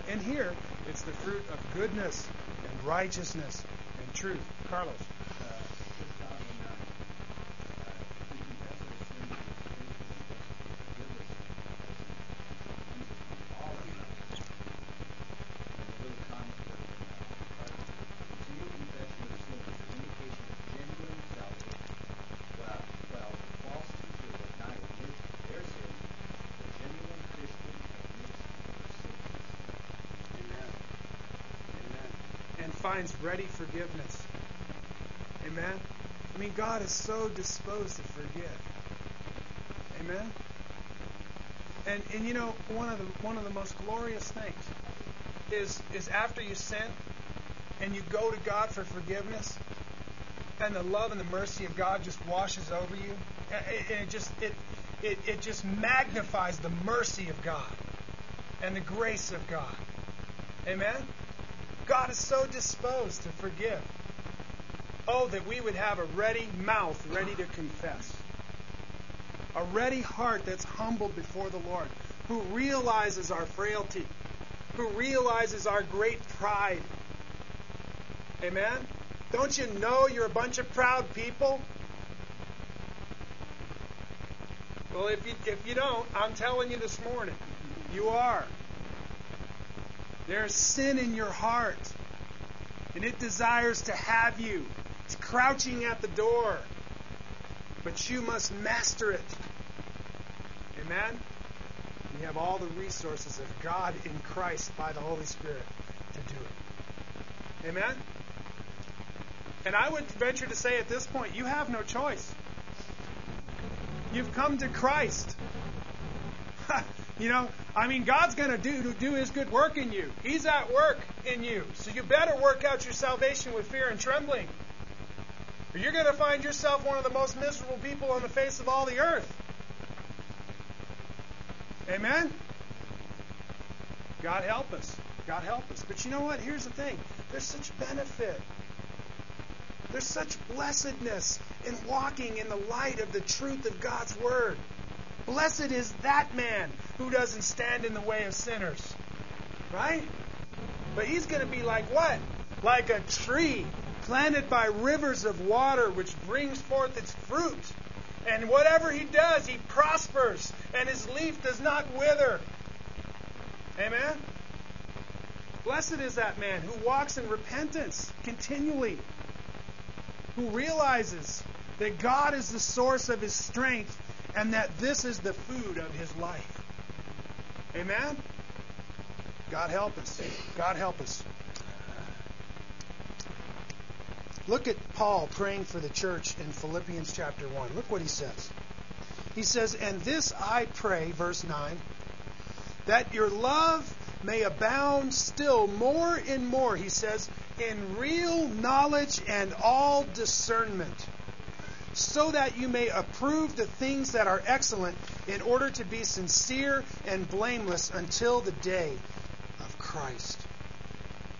And here, it's the fruit of goodness and righteousness and truth. Carlos. Finds ready forgiveness. Amen? I mean, God is so disposed to forgive. Amen? And, and you know, one of the, one of the most glorious things is, is after you sin and you go to God for forgiveness, and the love and the mercy of God just washes over you, and it just it, it, it just magnifies the mercy of God and the grace of God. Amen? God is so disposed to forgive. Oh, that we would have a ready mouth ready to confess. A ready heart that's humbled before the Lord, who realizes our frailty, who realizes our great pride. Amen? Don't you know you're a bunch of proud people? Well, if you, if you don't, I'm telling you this morning, you are. There's sin in your heart, and it desires to have you. It's crouching at the door, but you must master it. Amen? You have all the resources of God in Christ by the Holy Spirit to do it. Amen? And I would venture to say at this point, you have no choice. You've come to Christ. *laughs* You know, I mean, God's going to do do His good work in you. He's at work in you, so you better work out your salvation with fear and trembling, or you're going to find yourself one of the most miserable people on the face of all the earth. Amen. God help us. God help us. But you know what? Here's the thing. There's such benefit. There's such blessedness in walking in the light of the truth of God's Word. Blessed is that man who doesn't stand in the way of sinners. Right? But he's going to be like what? Like a tree planted by rivers of water which brings forth its fruit. And whatever he does, he prospers, and his leaf does not wither. Amen? Blessed is that man who walks in repentance continually, who realizes that God is the source of his strength and that this is the food of his life. Amen? God help us. God help us. Look at Paul praying for the church in Philippians chapter 1. Look what he says. He says, And this I pray, verse 9, that your love may abound still more and more, he says, in real knowledge and all discernment, so that you may approve the things that are excellent in order to be sincere and blameless until the day of Christ.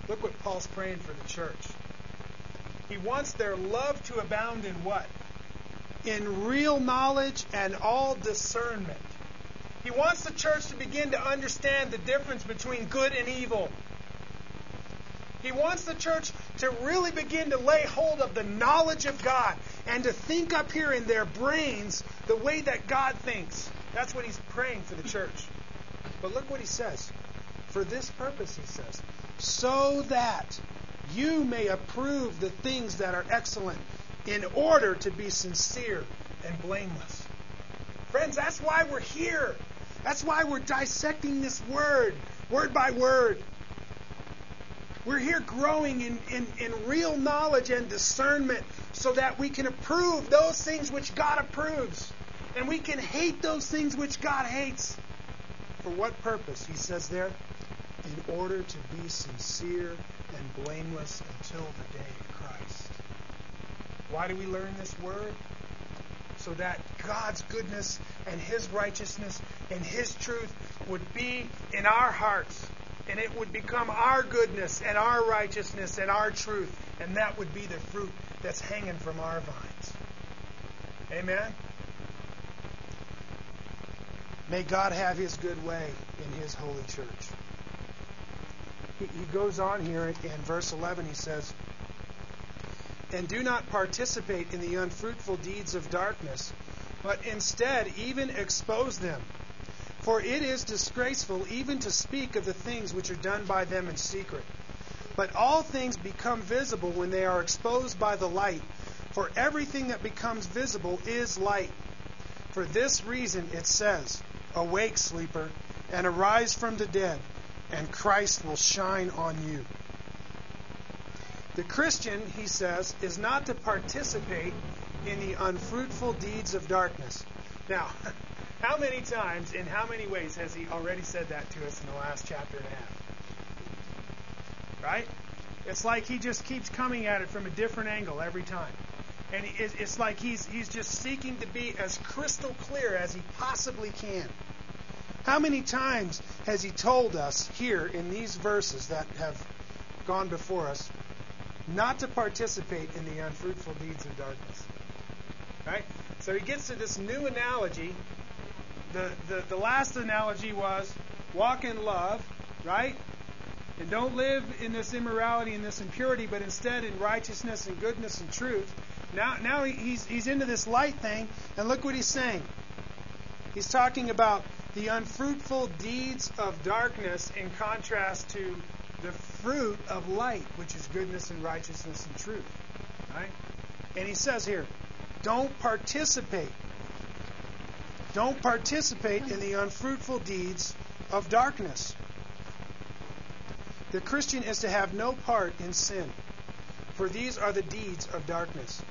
Look what Paul's praying for the church. He wants their love to abound in what? In real knowledge and all discernment. He wants the church to begin to understand the difference between good and evil. He wants the church to really begin to lay hold of the knowledge of God and to think up here in their brains the way that God thinks. That's what he's praying for the church. But look what he says. For this purpose, he says, so that you may approve the things that are excellent in order to be sincere and blameless. Friends, that's why we're here. That's why we're dissecting this word, word by word. We're here growing in, in, in real knowledge and discernment so that we can approve those things which God approves. And we can hate those things which God hates. For what purpose? He says there, in order to be sincere and blameless until the day of Christ. Why do we learn this word? So that God's goodness and His righteousness and His truth would be in our hearts. And it would become our goodness and our righteousness and our truth. And that would be the fruit that's hanging from our vines. Amen? May God have His good way in His holy church he goes on here in verse 11. He says, And do not participate in the unfruitful deeds of darkness, but instead even expose them. For it is disgraceful even to speak of the things which are done by them in secret. But all things become visible when they are exposed by the light. For everything that becomes visible is light. For this reason it says, Awake, sleeper, and arise from the dead and Christ will shine on you. The Christian, he says, is not to participate in the unfruitful deeds of darkness. Now, *laughs* how many times, in how many ways has he already said that to us in the last chapter and a half? Right? It's like he just keeps coming at it from a different angle every time. And it's like he's, he's just seeking to be as crystal clear as he possibly can. How many times has he told us here in these verses that have gone before us not to participate in the unfruitful deeds of darkness? Right? So he gets to this new analogy. The, the, the last analogy was walk in love, right? And don't live in this immorality and this impurity, but instead in righteousness and goodness and truth. Now, now he's, he's into this light thing, and look what he's saying. He's talking about the unfruitful deeds of darkness in contrast to the fruit of light, which is goodness and righteousness and truth. Right? And he says here, don't participate. Don't participate in the unfruitful deeds of darkness. The Christian is to have no part in sin, for these are the deeds of darkness.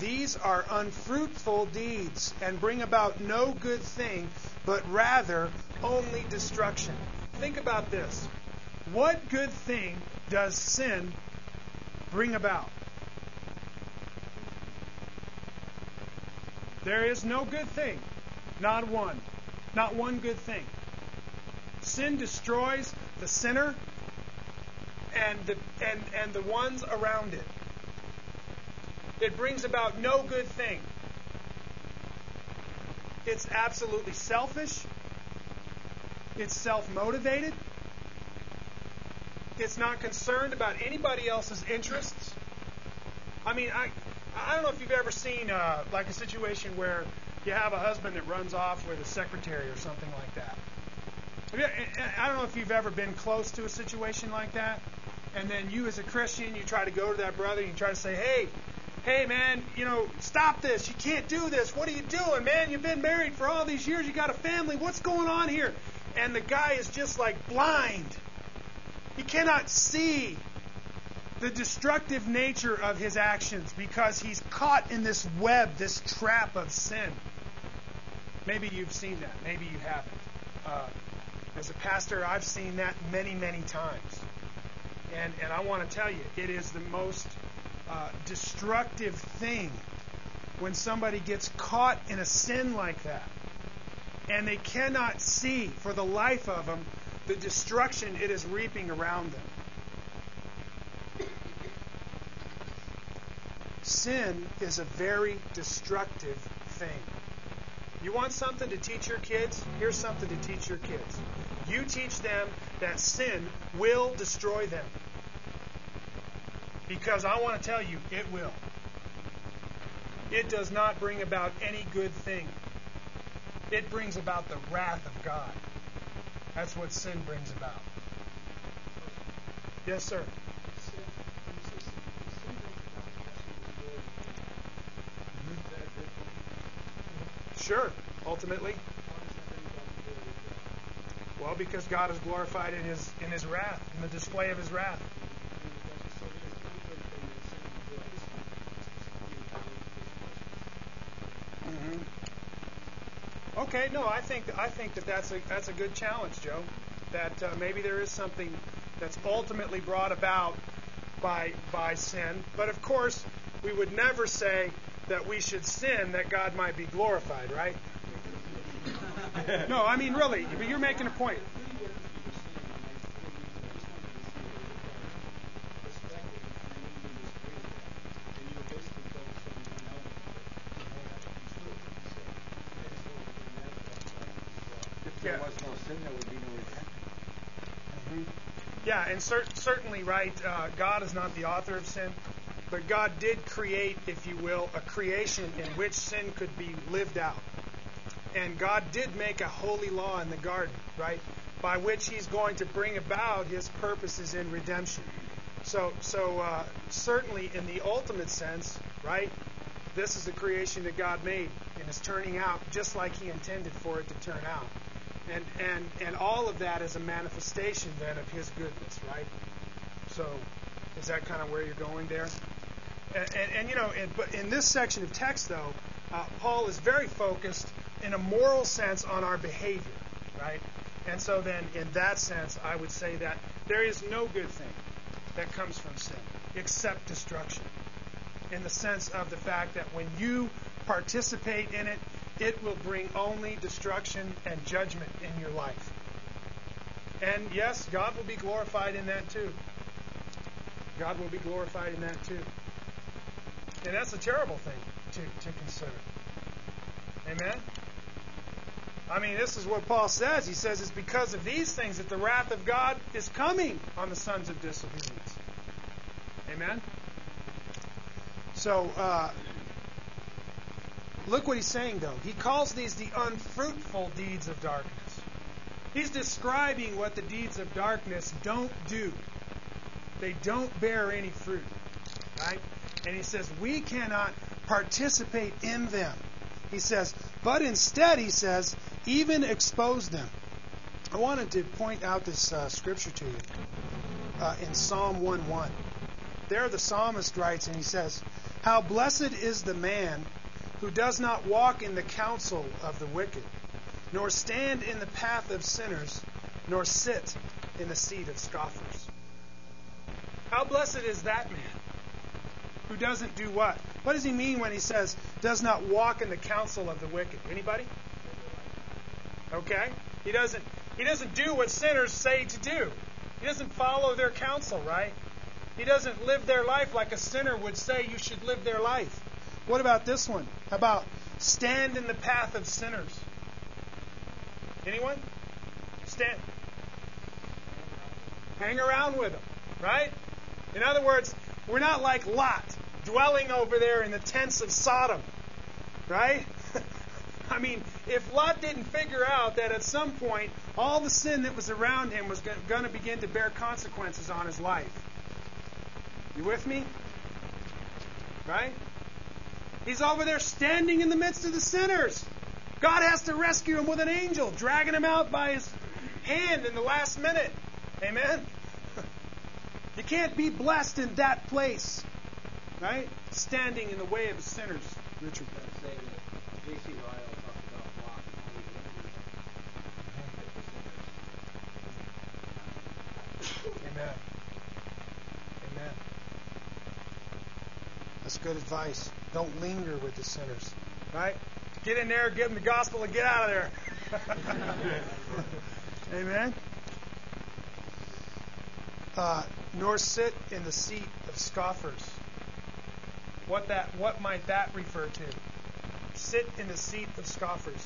These are unfruitful deeds and bring about no good thing, but rather only destruction. Think about this. What good thing does sin bring about? There is no good thing. Not one. Not one good thing. Sin destroys the sinner and the, and, and the ones around it. It brings about no good thing. It's absolutely selfish. It's self motivated. It's not concerned about anybody else's interests. I mean, I, I don't know if you've ever seen uh, like a situation where you have a husband that runs off with a secretary or something like that. I don't know if you've ever been close to a situation like that, and then you as a Christian, you try to go to that brother and you try to say, hey, hey man, you know, stop this. You can't do this. What are you doing, man? You've been married for all these years. You got a family. What's going on here? And the guy is just like blind. He cannot see the destructive nature of his actions because he's caught in this web, this trap of sin. Maybe you've seen that. Maybe you haven't. Uh, as a pastor, I've seen that many, many times. And, and I want to tell you, it is the most uh, destructive thing when somebody gets caught in a sin like that. And they cannot see for the life of them the destruction it is reaping around them. Sin is a very destructive thing. You want something to teach your kids? Here's something to teach your kids. You teach them that sin will destroy them. Because I want to tell you, it will. It does not bring about any good thing. It brings about the wrath of God. That's what sin brings about. Yes, sir. Sure, ultimately. Well, because God is glorified in his in his wrath, in the display of his wrath. Mm-hmm. Okay, no, I think I think that that's a that's a good challenge, Joe. That uh, maybe there is something that's ultimately brought about by by sin, but of course we would never say that we should sin that God might be glorified, right? *laughs* no, I mean really, but you're making a point. Yeah, and cer- certainly, right, uh, God is not the author of sin. But God did create, if you will, a creation in which sin could be lived out. And God did make a holy law in the garden, right? By which He's going to bring about His purposes in redemption. So, so uh, certainly in the ultimate sense, right? This is the creation that God made, and is turning out just like He intended for it to turn out. And and and all of that is a manifestation then of His goodness, right? So, is that kind of where you're going there? And, and, you know, in, but in this section of text, though, uh, Paul is very focused in a moral sense on our behavior, right? And so then, in that sense, I would say that there is no good thing that comes from sin except destruction. In the sense of the fact that when you participate in it, it will bring only destruction and judgment in your life. And yes, God will be glorified in that too. God will be glorified in that too. And that's a terrible thing to, to consider. Amen? I mean, this is what Paul says. He says it's because of these things that the wrath of God is coming on the sons of disobedience. Amen? So, uh, look what he's saying, though. He calls these the unfruitful deeds of darkness. He's describing what the deeds of darkness don't do. They don't bear any fruit. Right? And he says, we cannot participate in them. He says, but instead, he says, even expose them. I wanted to point out this uh, scripture to you uh, in Psalm 1:1. There, the psalmist writes, and he says, How blessed is the man who does not walk in the counsel of the wicked, nor stand in the path of sinners, nor sit in the seat of scoffers. How blessed is that man? Who doesn't do what? What does he mean when he says does not walk in the counsel of the wicked? Anybody? Okay? He doesn't he doesn't do what sinners say to do. He doesn't follow their counsel, right? He doesn't live their life like a sinner would say you should live their life. What about this one? How about stand in the path of sinners? Anyone? Stand. Hang around with them, right? In other words, we're not like Lot, dwelling over there in the tents of Sodom, right? *laughs* I mean, if Lot didn't figure out that at some point all the sin that was around him was going to begin to bear consequences on his life. You with me? Right? He's over there standing in the midst of the sinners. God has to rescue him with an angel, dragging him out by his hand in the last minute. Amen? You can't be blessed in that place, right? Standing in the way of the sinners, Richard. J.C. Ryle talked about Amen. Amen. That's good advice. Don't linger with the sinners, right? Get in there, give them the gospel, and get out of there. *laughs* Amen. Uh, nor sit in the seat of scoffers. What that? What might that refer to? Sit in the seat of scoffers.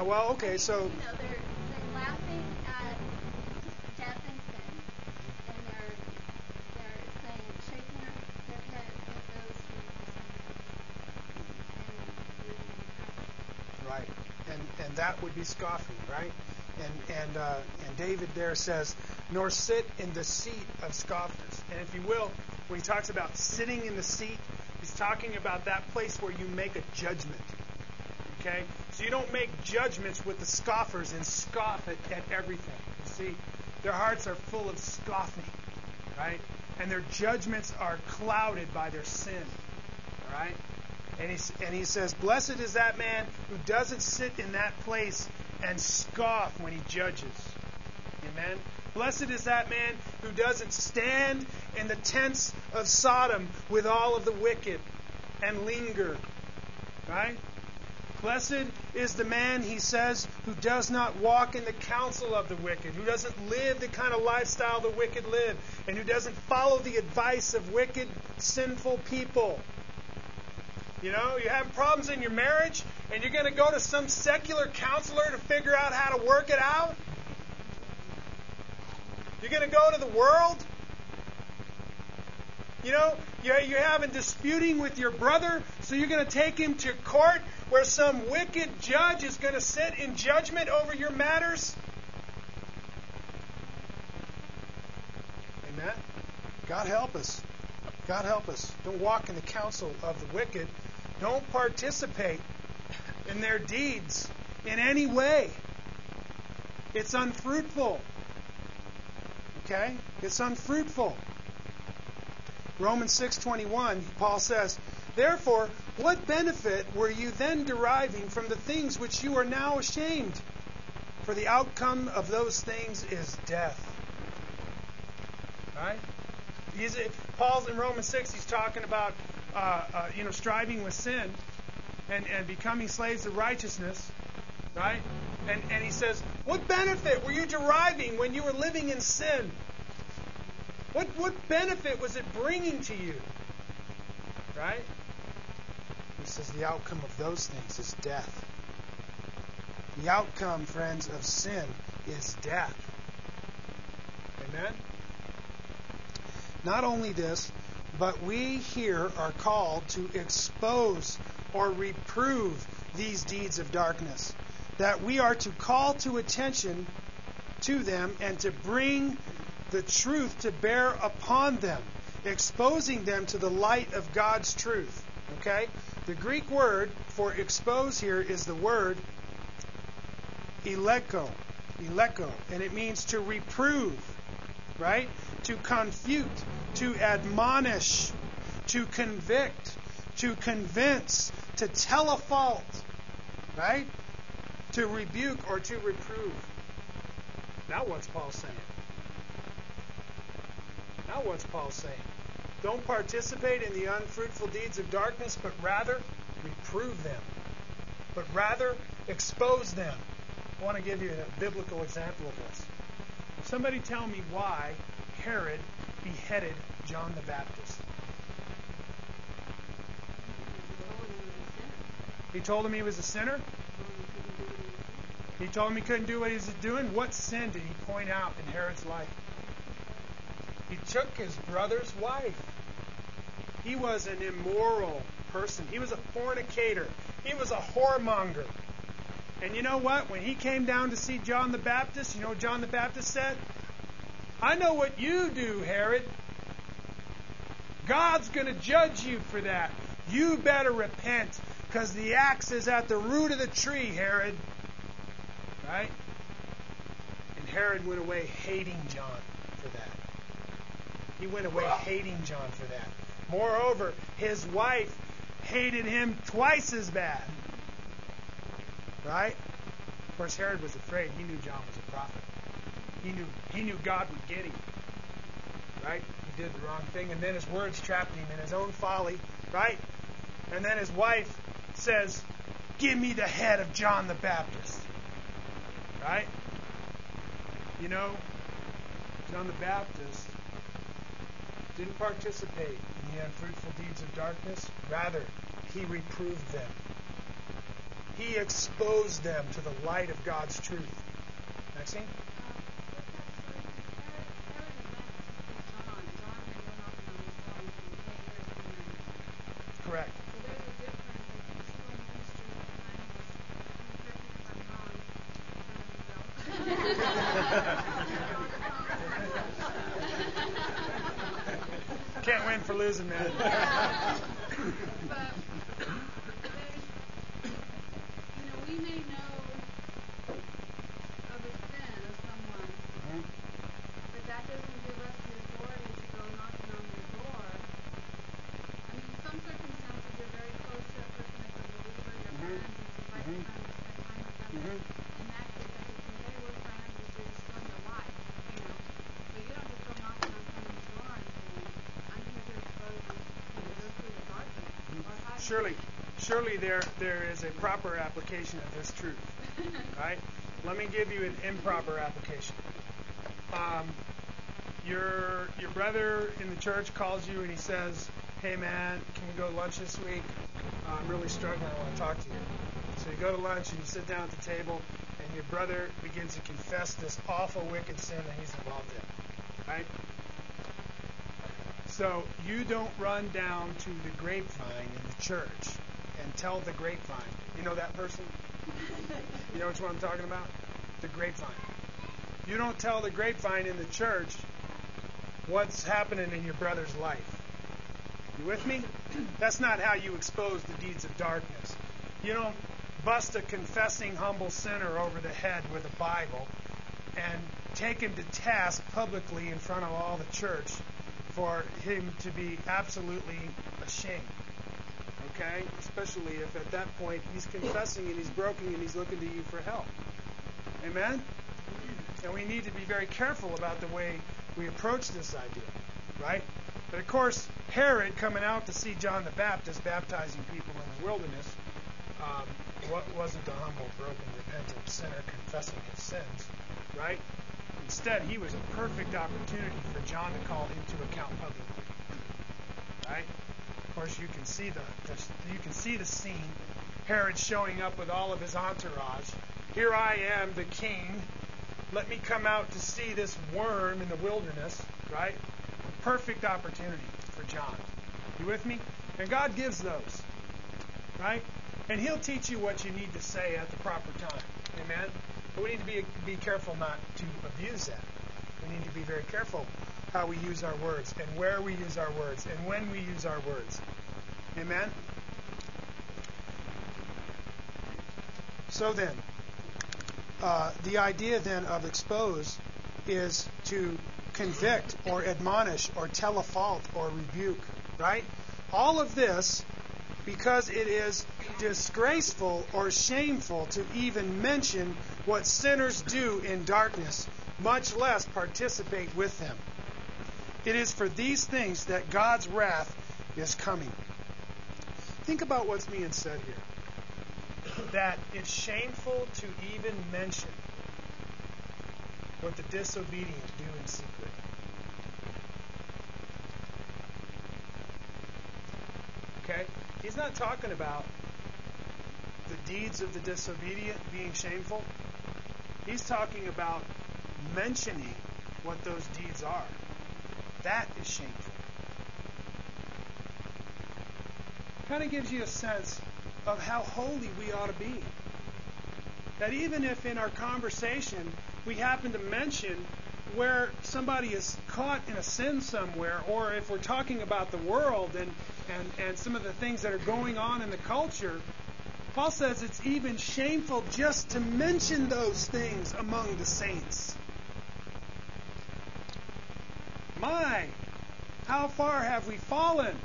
Yeah, well, okay, so. You know, they're, they're laughing at death and sin, and they're, they're saying, shaking their, their head at those who Right, and and that would be scoffing, right? And and uh, and David there says, nor sit in the seat of scoffers. And if you will, when he talks about sitting in the seat, he's talking about that place where you make a judgment. Okay? So you don't make judgments with the scoffers and scoff at, at everything. You see, their hearts are full of scoffing, right? And their judgments are clouded by their sin. All right? And he, and he says, Blessed is that man who doesn't sit in that place and scoff when he judges. Amen? Blessed is that man who doesn't stand in the tents of Sodom with all of the wicked and linger. Right? Blessed is the man, he says, who does not walk in the counsel of the wicked, who doesn't live the kind of lifestyle the wicked live, and who doesn't follow the advice of wicked, sinful people. You know, you have problems in your marriage, and you're going to go to some secular counselor to figure out how to work it out? You're going to go to the world? You know, you're, you're having disputing with your brother, so you're going to take him to court where some wicked judge is going to sit in judgment over your matters? Amen. God help us. God help us. Don't walk in the counsel of the wicked. Don't participate in their deeds in any way. It's unfruitful. Okay? It's unfruitful. Romans 6:21, Paul says, "Therefore, what benefit were you then deriving from the things which you are now ashamed? For the outcome of those things is death." Right? He's, Paul's in Romans 6, he's talking about uh, uh, you know striving with sin and, and becoming slaves of righteousness, right? And, and he says, What benefit were you deriving when you were living in sin? What, what benefit was it bringing to you? Right? He says the outcome of those things is death. The outcome, friends, of sin is death. Amen? Not only this, but we here are called to expose or reprove these deeds of darkness. That we are to call to attention to them and to bring the truth to bear upon them, exposing them to the light of God's truth. Okay? The Greek word for expose here is the word eleko. Eleko. And it means to reprove, right? To confute, to admonish, to convict, to convince, to tell a fault, right? To rebuke or to reprove. Now, what's Paul saying? Now, what's Paul saying? Don't participate in the unfruitful deeds of darkness, but rather reprove them. But rather expose them. I want to give you a biblical example of this. Somebody tell me why Herod beheaded John the Baptist. He told him he was a sinner. He told him he couldn't do what he was doing. What sin did he point out in Herod's life? Took his brother's wife. He was an immoral person. He was a fornicator. He was a whoremonger. And you know what? When he came down to see John the Baptist, you know John the Baptist said? I know what you do, Herod. God's going to judge you for that. You better repent because the axe is at the root of the tree, Herod. Right? And Herod went away hating John for that. He went away hating John for that. Moreover, his wife hated him twice as bad. Right? Of course, Herod was afraid. He knew John was a prophet. He knew he knew God would get him. Right? He did the wrong thing, and then his words trapped him in his own folly. Right? And then his wife says, "Give me the head of John the Baptist." Right? You know, John the Baptist didn't participate in the unfruitful deeds of darkness. Rather, he reproved them. He exposed them to the light of God's truth. Maxine? Correct. *laughs* Can't win for losing, man. *laughs* surely, surely there there is a proper application of this truth, *laughs* right? Let me give you an improper application. Um, your your brother in the church calls you and he says, "Hey man, can we go to lunch this week? Uh, I'm really struggling. I want to talk to you." So you go to lunch and you sit down at the table, and your brother begins to confess this awful, wicked sin that he's involved in, right? So you don't run down to the grapevine church and tell the grapevine. You know that person? You know which one I'm talking about? The grapevine. You don't tell the grapevine in the church what's happening in your brother's life. You with me? That's not how you expose the deeds of darkness. You don't bust a confessing, humble sinner over the head with a Bible and take him to task publicly in front of all the church for him to be absolutely ashamed. Okay? Especially if at that point he's confessing and he's broken and he's looking to you for help. Amen? And we need to be very careful about the way we approach this idea. Right? But of course, Herod coming out to see John the Baptist baptizing people in the wilderness um, wasn't a humble, broken, repentant sinner confessing his sins. Right? Instead, he was a perfect opportunity for John to call him to account publicly. Course, you can see the, the you can see the scene. Herod showing up with all of his entourage. Here I am, the king. Let me come out to see this worm in the wilderness. Right? A perfect opportunity for John. You with me? And God gives those. Right? And He'll teach you what you need to say at the proper time. Amen? But we need to be, be careful not to abuse that. We need to be very careful how we use our words and where we use our words and when we use our words. Amen? So then, uh, the idea then of expose is to convict or admonish or tell a fault or rebuke, right? All of this because it is disgraceful or shameful to even mention what sinners do in darkness, much less participate with them. It is for these things that God's wrath is coming. Think about what's being said here. That it's shameful to even mention what the disobedient do in secret. Okay? He's not talking about the deeds of the disobedient being shameful. He's talking about mentioning what those deeds are. That is shameful. Kind of gives you a sense of how holy we ought to be. That even if in our conversation we happen to mention where somebody is caught in a sin somewhere, or if we're talking about the world and, and, and some of the things that are going on in the culture, Paul says it's even shameful just to mention those things among the saints. My, how far have we fallen?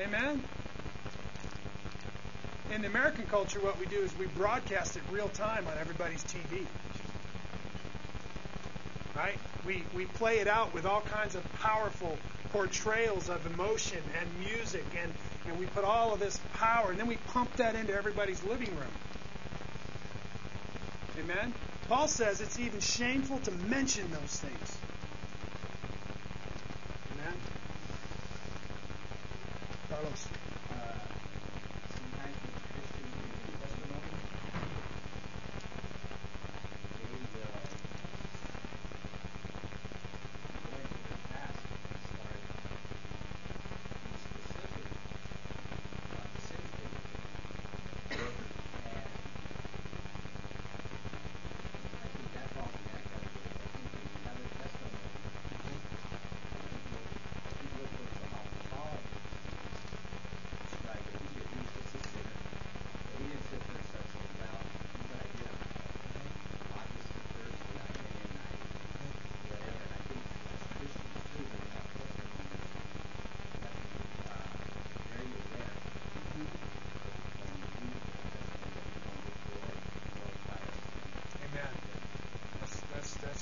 Amen? In the American culture, what we do is we broadcast it real time on everybody's TV. Right? We, we play it out with all kinds of powerful portrayals of emotion and music, and, and we put all of this power, and then we pump that into everybody's living room. Amen? Paul says it's even shameful to mention those things. Amen? Carlos.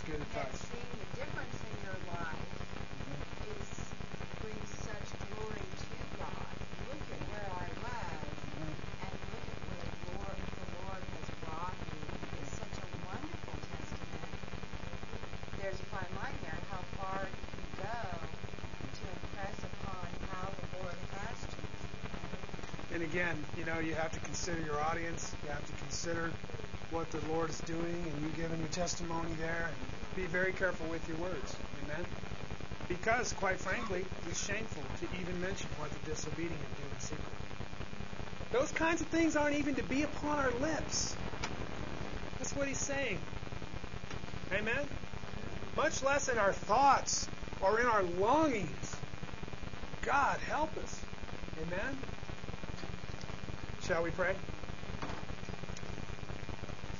good advice. And seeing the difference in your life is brings such glory to God. Look at where I was, and look at where the Lord, the Lord has brought me. It's such a wonderful testament. There's a fine line there. How far you can go to impress upon how the Lord has you. And again, you know, you have to consider your audience. You have to consider what the Lord is doing, and you giving your testimony there. And be very careful with your words. Amen? Because, quite frankly, it's shameful to even mention what the disobedient do in secret. Those kinds of things aren't even to be upon our lips. That's what he's saying. Amen? Much less in our thoughts or in our longings. God, help us. Amen? Shall we pray?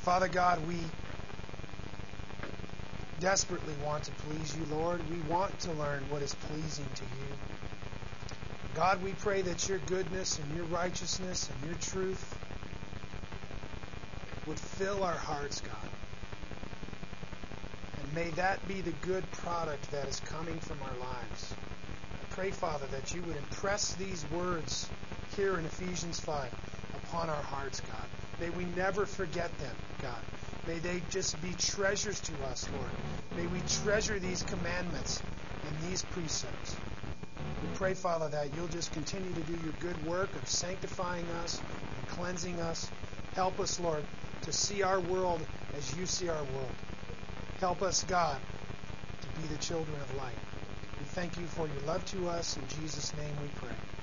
Father God, we desperately want to please you, Lord. We want to learn what is pleasing to you. God, we pray that your goodness and your righteousness and your truth would fill our hearts, God. And may that be the good product that is coming from our lives. I pray, Father, that you would impress these words here in Ephesians 5 upon our hearts, God. May we never forget them, God. May they just be treasures to us, Lord. May we treasure these commandments and these precepts. We pray, Father, that you'll just continue to do your good work of sanctifying us and cleansing us. Help us, Lord, to see our world as you see our world. Help us, God, to be the children of light. We thank you for your love to us. In Jesus' name we pray.